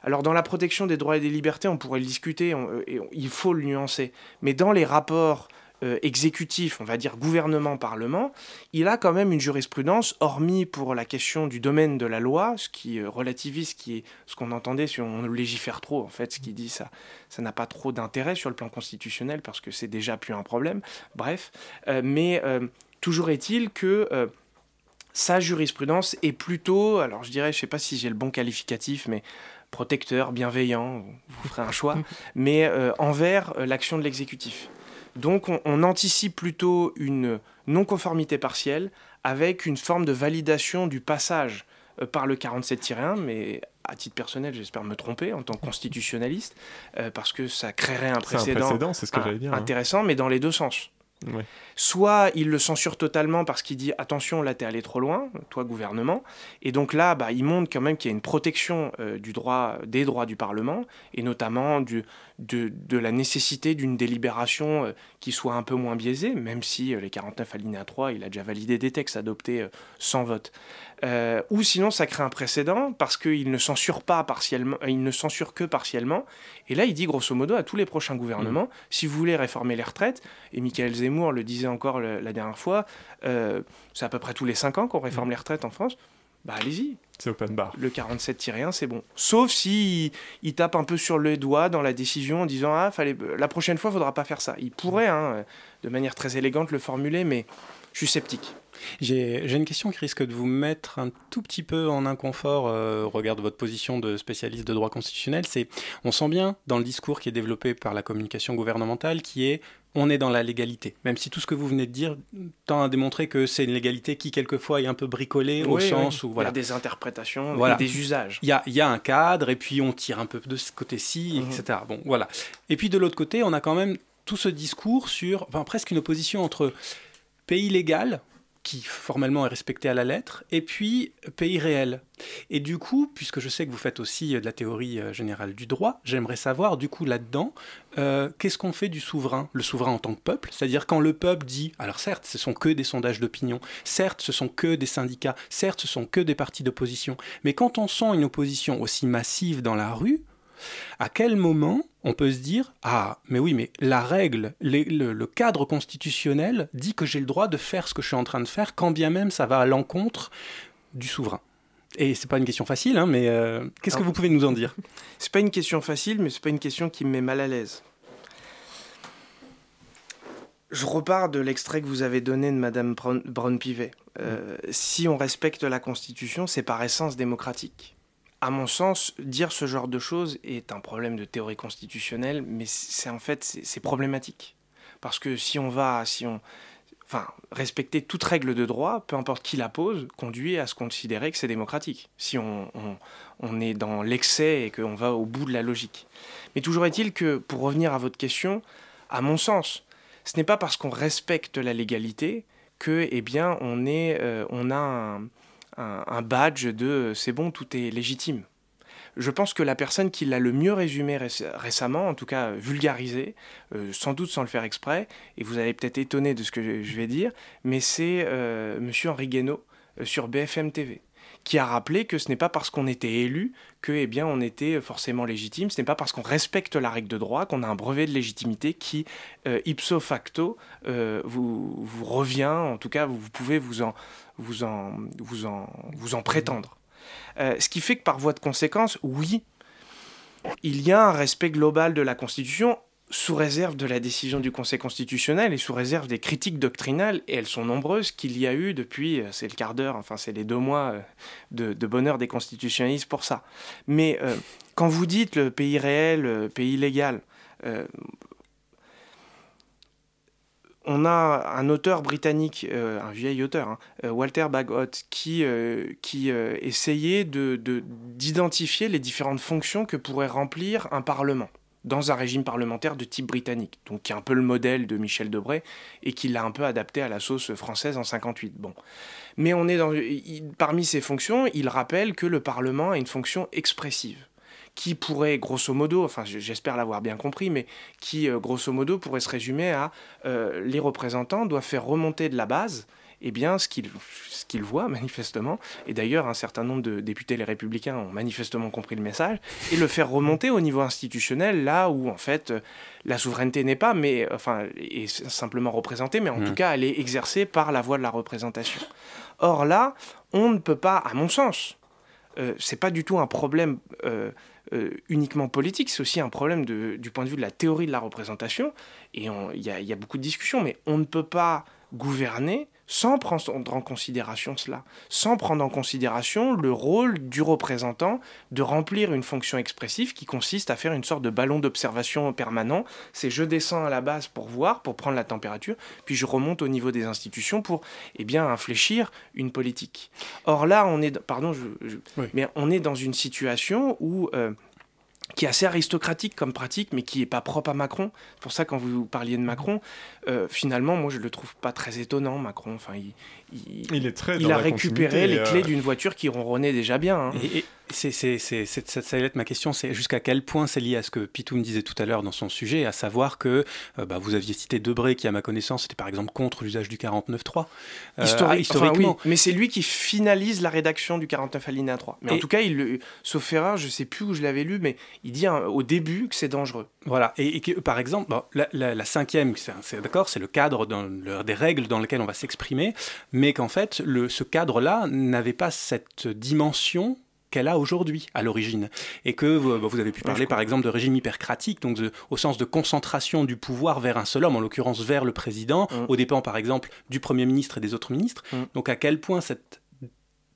Alors, dans la protection des droits et des libertés, on pourrait le discuter, et il faut le nuancer. Mais dans les rapports euh, exécutifs, on va dire gouvernement-parlement, il a quand même une jurisprudence, hormis pour la question du domaine de la loi, ce qui euh, relativise ce qui est ce qu'on entendait si on légifère trop, en fait, ce qui dit ça, ça n'a pas trop d'intérêt sur le plan constitutionnel parce que c'est déjà plus un problème. Bref, Euh, mais toujours est-il que sa jurisprudence est plutôt, alors je dirais, je sais pas si j'ai le bon qualificatif, mais protecteur, bienveillant, vous ferez un choix, mais euh, envers euh, l'action de l'exécutif. Donc on, on anticipe plutôt une non-conformité partielle avec une forme de validation du passage euh, par le 47-1, mais à titre personnel, j'espère me tromper en tant que constitutionnaliste, euh, parce que ça créerait un précédent, ce que ah, dire, hein. intéressant, mais dans les deux sens. Soit il le censure totalement parce qu'il dit attention, là t'es allé trop loin, toi gouvernement, et donc là bah, il montre quand même qu'il y a une protection euh, du droit, des droits du Parlement, et notamment de, de la nécessité d'une délibération euh, qui soit un peu moins biaisée, même si euh, les 49 alinéa 3, il a déjà validé des textes adoptés euh, sans vote. Euh, ou sinon ça crée un précédent parce qu'il ne censure pas partiellement, il ne censure que partiellement. Et là, il dit grosso modo à tous les prochains gouvernements, si vous voulez réformer les retraites, et Michael Zemmour le disait encore le- la dernière fois, euh, c'est à peu près tous les 5 ans qu'on réforme les retraites en France. Bah allez-y. C'est open bar. Le 47-1, c'est bon. Sauf si il, il tape un peu sur le doigt dans la décision en disant ah fallait la prochaine fois, faudra pas faire ça. Il pourrait, hein, de manière très élégante, le formuler, mais je suis sceptique. J'ai une question qui risque de vous mettre un tout petit peu en inconfort euh, au regard de votre position de spécialiste de droit constitutionnel. C'est, on sent bien dans le discours qui est développé par la communication gouvernementale qui est on est dans la légalité. Même si tout ce que vous venez de dire tend à démontrer que c'est une légalité qui quelquefois est un peu bricolée au sens oui. où voilà. Il y a des interprétations, Voilà. des usages. Il y a, il y a un cadre, et puis on tire un peu de ce côté-ci, Mhm. etc. Bon, voilà. Et puis de l'autre côté, on a quand même tout ce discours sur, enfin, presque une opposition entre pays légal, qui formellement est respecté à la lettre, et puis pays réel. Et du coup, puisque je sais que vous faites aussi euh, de la théorie euh, générale du droit, j'aimerais savoir, du coup, là-dedans, euh, qu'est-ce qu'on fait du souverain Le souverain en tant que peuple, c'est-à-dire quand le peuple dit, alors certes, ce sont que des sondages d'opinion, certes, ce sont que des syndicats, certes, ce sont que des partis d'opposition, mais quand on sent une opposition aussi massive dans la rue, à quel moment on peut se dire Ah, mais oui, mais la règle, le, cadre constitutionnel dit que j'ai le droit de faire ce que je suis en train de faire, quand bien même ça va à l'encontre du souverain Et c'est pas une question facile, hein, mais euh, qu'est-ce que vous pouvez nous en dire? C'est pas une question facile, mais c'est pas une question qui me met mal à l'aise. Je repars de l'extrait que vous avez donné de Madame Brown- Brown-Pivet. Euh, Si on respecte la Constitution, c'est par essence démocratique. À mon sens, dire ce genre de choses est un problème de théorie constitutionnelle, mais c'est en fait c'est problématique parce que si on va, si on, enfin, respecter toute règle de droit, peu importe qui la pose, conduit à se considérer que c'est démocratique. Si on, on- on est dans l'excès et qu'on va au bout de la logique. Mais toujours est-il que, pour revenir à votre question, à mon sens, ce n'est pas parce qu'on respecte la légalité que, eh bien, on, est, euh, on a un, un- badge de euh, c'est bon, tout est légitime. Je pense que la personne qui l'a le mieux résumé réc- récemment, en tout cas euh, vulgarisé, euh, sans doute sans le faire exprès, et vous allez peut-être étonné de ce que je vais dire, mais c'est Monsieur Henri Guénaud sur BFM TV, qui a rappelé que ce n'est pas parce qu'on était élu que eh bien, on était forcément légitime, ce n'est pas parce qu'on respecte la règle de droit qu'on a un brevet de légitimité qui, euh, ipso facto, euh, vous, vous revient, en tout cas, vous, vous pouvez vous en, vous en, vous en, vous en prétendre. Euh, ce qui fait que par voie de conséquence, oui, il y a un respect global de la Constitution sous réserve de la décision du Conseil constitutionnel et sous réserve des critiques doctrinales, et elles sont nombreuses, qu'il y a eu depuis, euh, c'est le quart d'heure, enfin c'est les deux mois euh, de, bonheur des constitutionnalistes pour ça. Mais euh, quand vous dites le pays réel, le pays légal, on a un auteur britannique, un vieil auteur, hein, Walter Bagehot, qui, qui essayait de- de- d'identifier les différentes fonctions que pourrait remplir un Parlement dans un régime parlementaire de type britannique, donc qui est un peu le modèle de Michel Debré et qui l'a un peu adapté à la sauce française en 58. Bon. Mais on est dans, parmi ces fonctions, il rappelle que le Parlement a une fonction expressive qui pourrait, grosso modo, enfin j'espère l'avoir bien compris, mais qui, euh, grosso modo, pourrait se résumer à euh, les représentants doivent faire remonter de la base eh bien, ce qu'ils ce qu'ils voient manifestement, et d'ailleurs un certain nombre de députés les républicains ont manifestement compris le message, et le faire remonter au niveau institutionnel, là où en fait la souveraineté n'est pas, mais enfin est simplement représentée, mais en tout cas elle est exercée par la voie de la représentation. Or là, on ne peut pas, à mon sens, euh, c'est pas du tout un problème euh, euh, uniquement politique, c'est aussi un problème de- du point de vue de la théorie de la représentation. Et y, il y a beaucoup de discussions, mais on ne peut pas gouverner sans prendre en considération cela, sans prendre en considération le rôle du représentant de remplir une fonction expressive qui consiste à faire une sorte de ballon d'observation permanent. C'est je descends à la base pour voir, pour prendre la température, puis je remonte au niveau des institutions pour eh bien infléchir une politique. Or là, on est, pardon, je- je- mais on est dans une situation où euh, qui est assez aristocratique comme pratique, mais qui n'est pas propre à Macron. C'est pour ça, quand vous parliez de Macron, euh, finalement, moi, je le trouve pas très étonnant, Macron. Enfin, il, il, Il est très il dans a récupéré les euh. clés d'une voiture qui ronronnait déjà bien. hein. Et, et c'est, c'est, c'est, c'est- ça, allait être ma question, c'est jusqu'à quel point c'est lié à ce que Pitoum disait tout à l'heure dans son sujet, à savoir que euh, bah, vous aviez cité Debré, qui à ma connaissance était par exemple contre l'usage du 49.3. Euh, ah, historiquement. enfin, oui, mais c'est lui qui finalise la rédaction du 49 alinéa 3. Mais en tout cas, il, sauf erreur, je sais plus où je l'avais lu, mais il dit hein, au début que c'est dangereux. Voilà, et, et que, par exemple, bon, la, la- la cinquième, c'est, c'est- d'accord, c'est le cadre dans le- des règles dans lesquelles on va s'exprimer, mais qu'en fait, le, ce cadre-là n'avait pas cette dimension qu'elle a aujourd'hui à l'origine. Et que vous, vous avez pu parler par exemple de régime hypercratique, donc de- au sens de concentration du pouvoir vers un seul homme, en l'occurrence vers le président, Mm. au dépens par exemple du Premier ministre et des autres ministres. Donc à quel point cette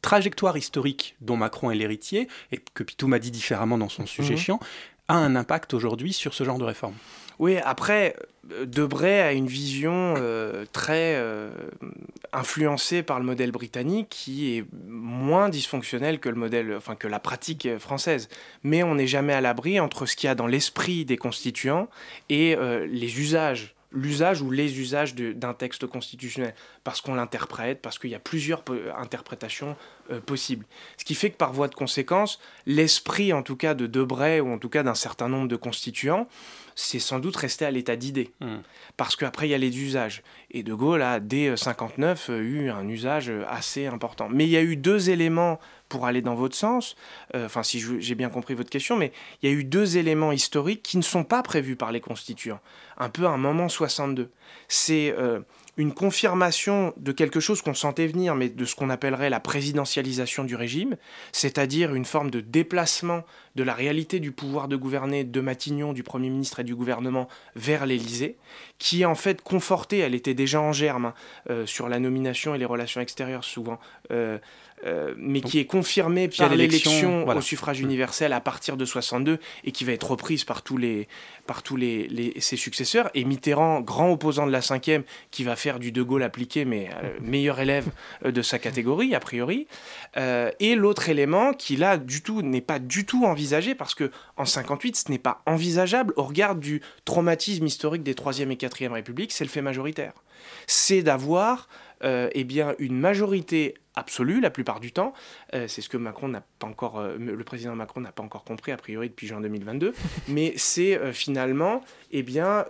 trajectoire historique dont Macron est l'héritier, et que Pitou m'a dit différemment dans son sujet Mhm. chiant, a un impact aujourd'hui sur ce genre de réforme? Oui, après, Debray a une vision euh, très euh, influencée par le modèle britannique qui est moins dysfonctionnel que le modèle, enfin que la pratique française. Mais on n'est jamais à l'abri entre ce qu'il y a dans l'esprit des constituants et euh, les usages l'usage ou les usages d'un texte constitutionnel, parce qu'on l'interprète, parce qu'il y a plusieurs interprétations euh, possibles. Ce qui fait que par voie de conséquence, l'esprit en tout cas de Debray, ou en tout cas d'un certain nombre de constituants, c'est sans doute resté à l'état d'idée. Parce qu'après, il y a les usages. Et De Gaulle a, dès 59, euh, eu un usage euh, assez important. Mais il y a eu deux éléments pour aller dans votre sens, euh, enfin si j'ai bien compris votre question, mais il y a eu deux éléments historiques qui ne sont pas prévus par les constituants. Un peu un moment 62. C'est euh, une confirmation de quelque chose qu'on sentait venir, mais de ce qu'on appellerait la présidentialisation du régime, c'est-à-dire une forme de déplacement de la réalité du pouvoir de gouverner de Matignon, du Premier ministre et du gouvernement vers l'Élysée, qui est en fait confortée, elle était déjà en germe hein, euh, sur la nomination et les relations extérieures souvent, euh, euh, mais qui est confirmée par l'élection, voilà. au suffrage universel à partir de 62 et qui va être reprise par tous les par tous les, les- ses successeurs. Et Mitterrand grand opposant de la cinquième qui va faire du De Gaulle appliqué mais euh, meilleur élève de sa catégorie a priori et l'autre élément qui là du tout n'est pas du tout parce que en 58 ce n'est pas envisageable au regard du traumatisme historique des 3e et 4e républiques c'est le fait majoritaire c'est d'avoir euh, eh bien une majorité absolue la plupart du temps. Euh, c'est ce que Macron n'a pas encore, euh, le président Macron n'a pas encore compris a priori depuis juin 2022. mais c'est euh, finalement eh bien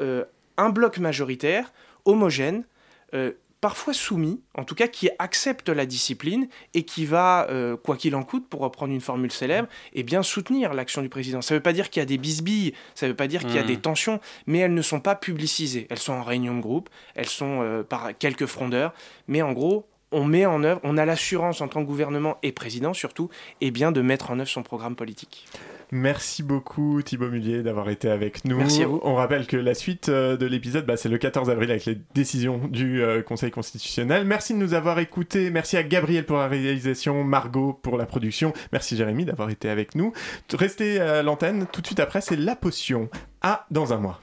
un bloc majoritaire homogène. Parfois soumis, en tout cas qui accepte la discipline et qui va, euh, quoi qu'il en coûte, pour reprendre une formule célèbre, eh bien soutenir l'action du président. Ça ne veut pas dire qu'il y a des bisbilles, ça ne veut pas dire qu'il y a des tensions, mais elles ne sont pas publicisées. Elles sont en réunion de groupe, elles sont euh, par quelques frondeurs, mais en gros, on met en œuvre, on a l'assurance en tant que gouvernement et président surtout, eh bien de mettre en œuvre son programme politique. Merci beaucoup Thibaut Mullier d'avoir été avec nous. Merci à vous. On rappelle que la suite euh, de l'épisode, bah, c'est le 14 avril avec les décisions du euh, Conseil constitutionnel. Merci de nous avoir écoutés. Merci à Gabriel pour la réalisation, Margot pour la production. Merci Jérémy d'avoir été avec nous. Restez à l'antenne. Tout de suite après, c'est la potion. À dans un mois.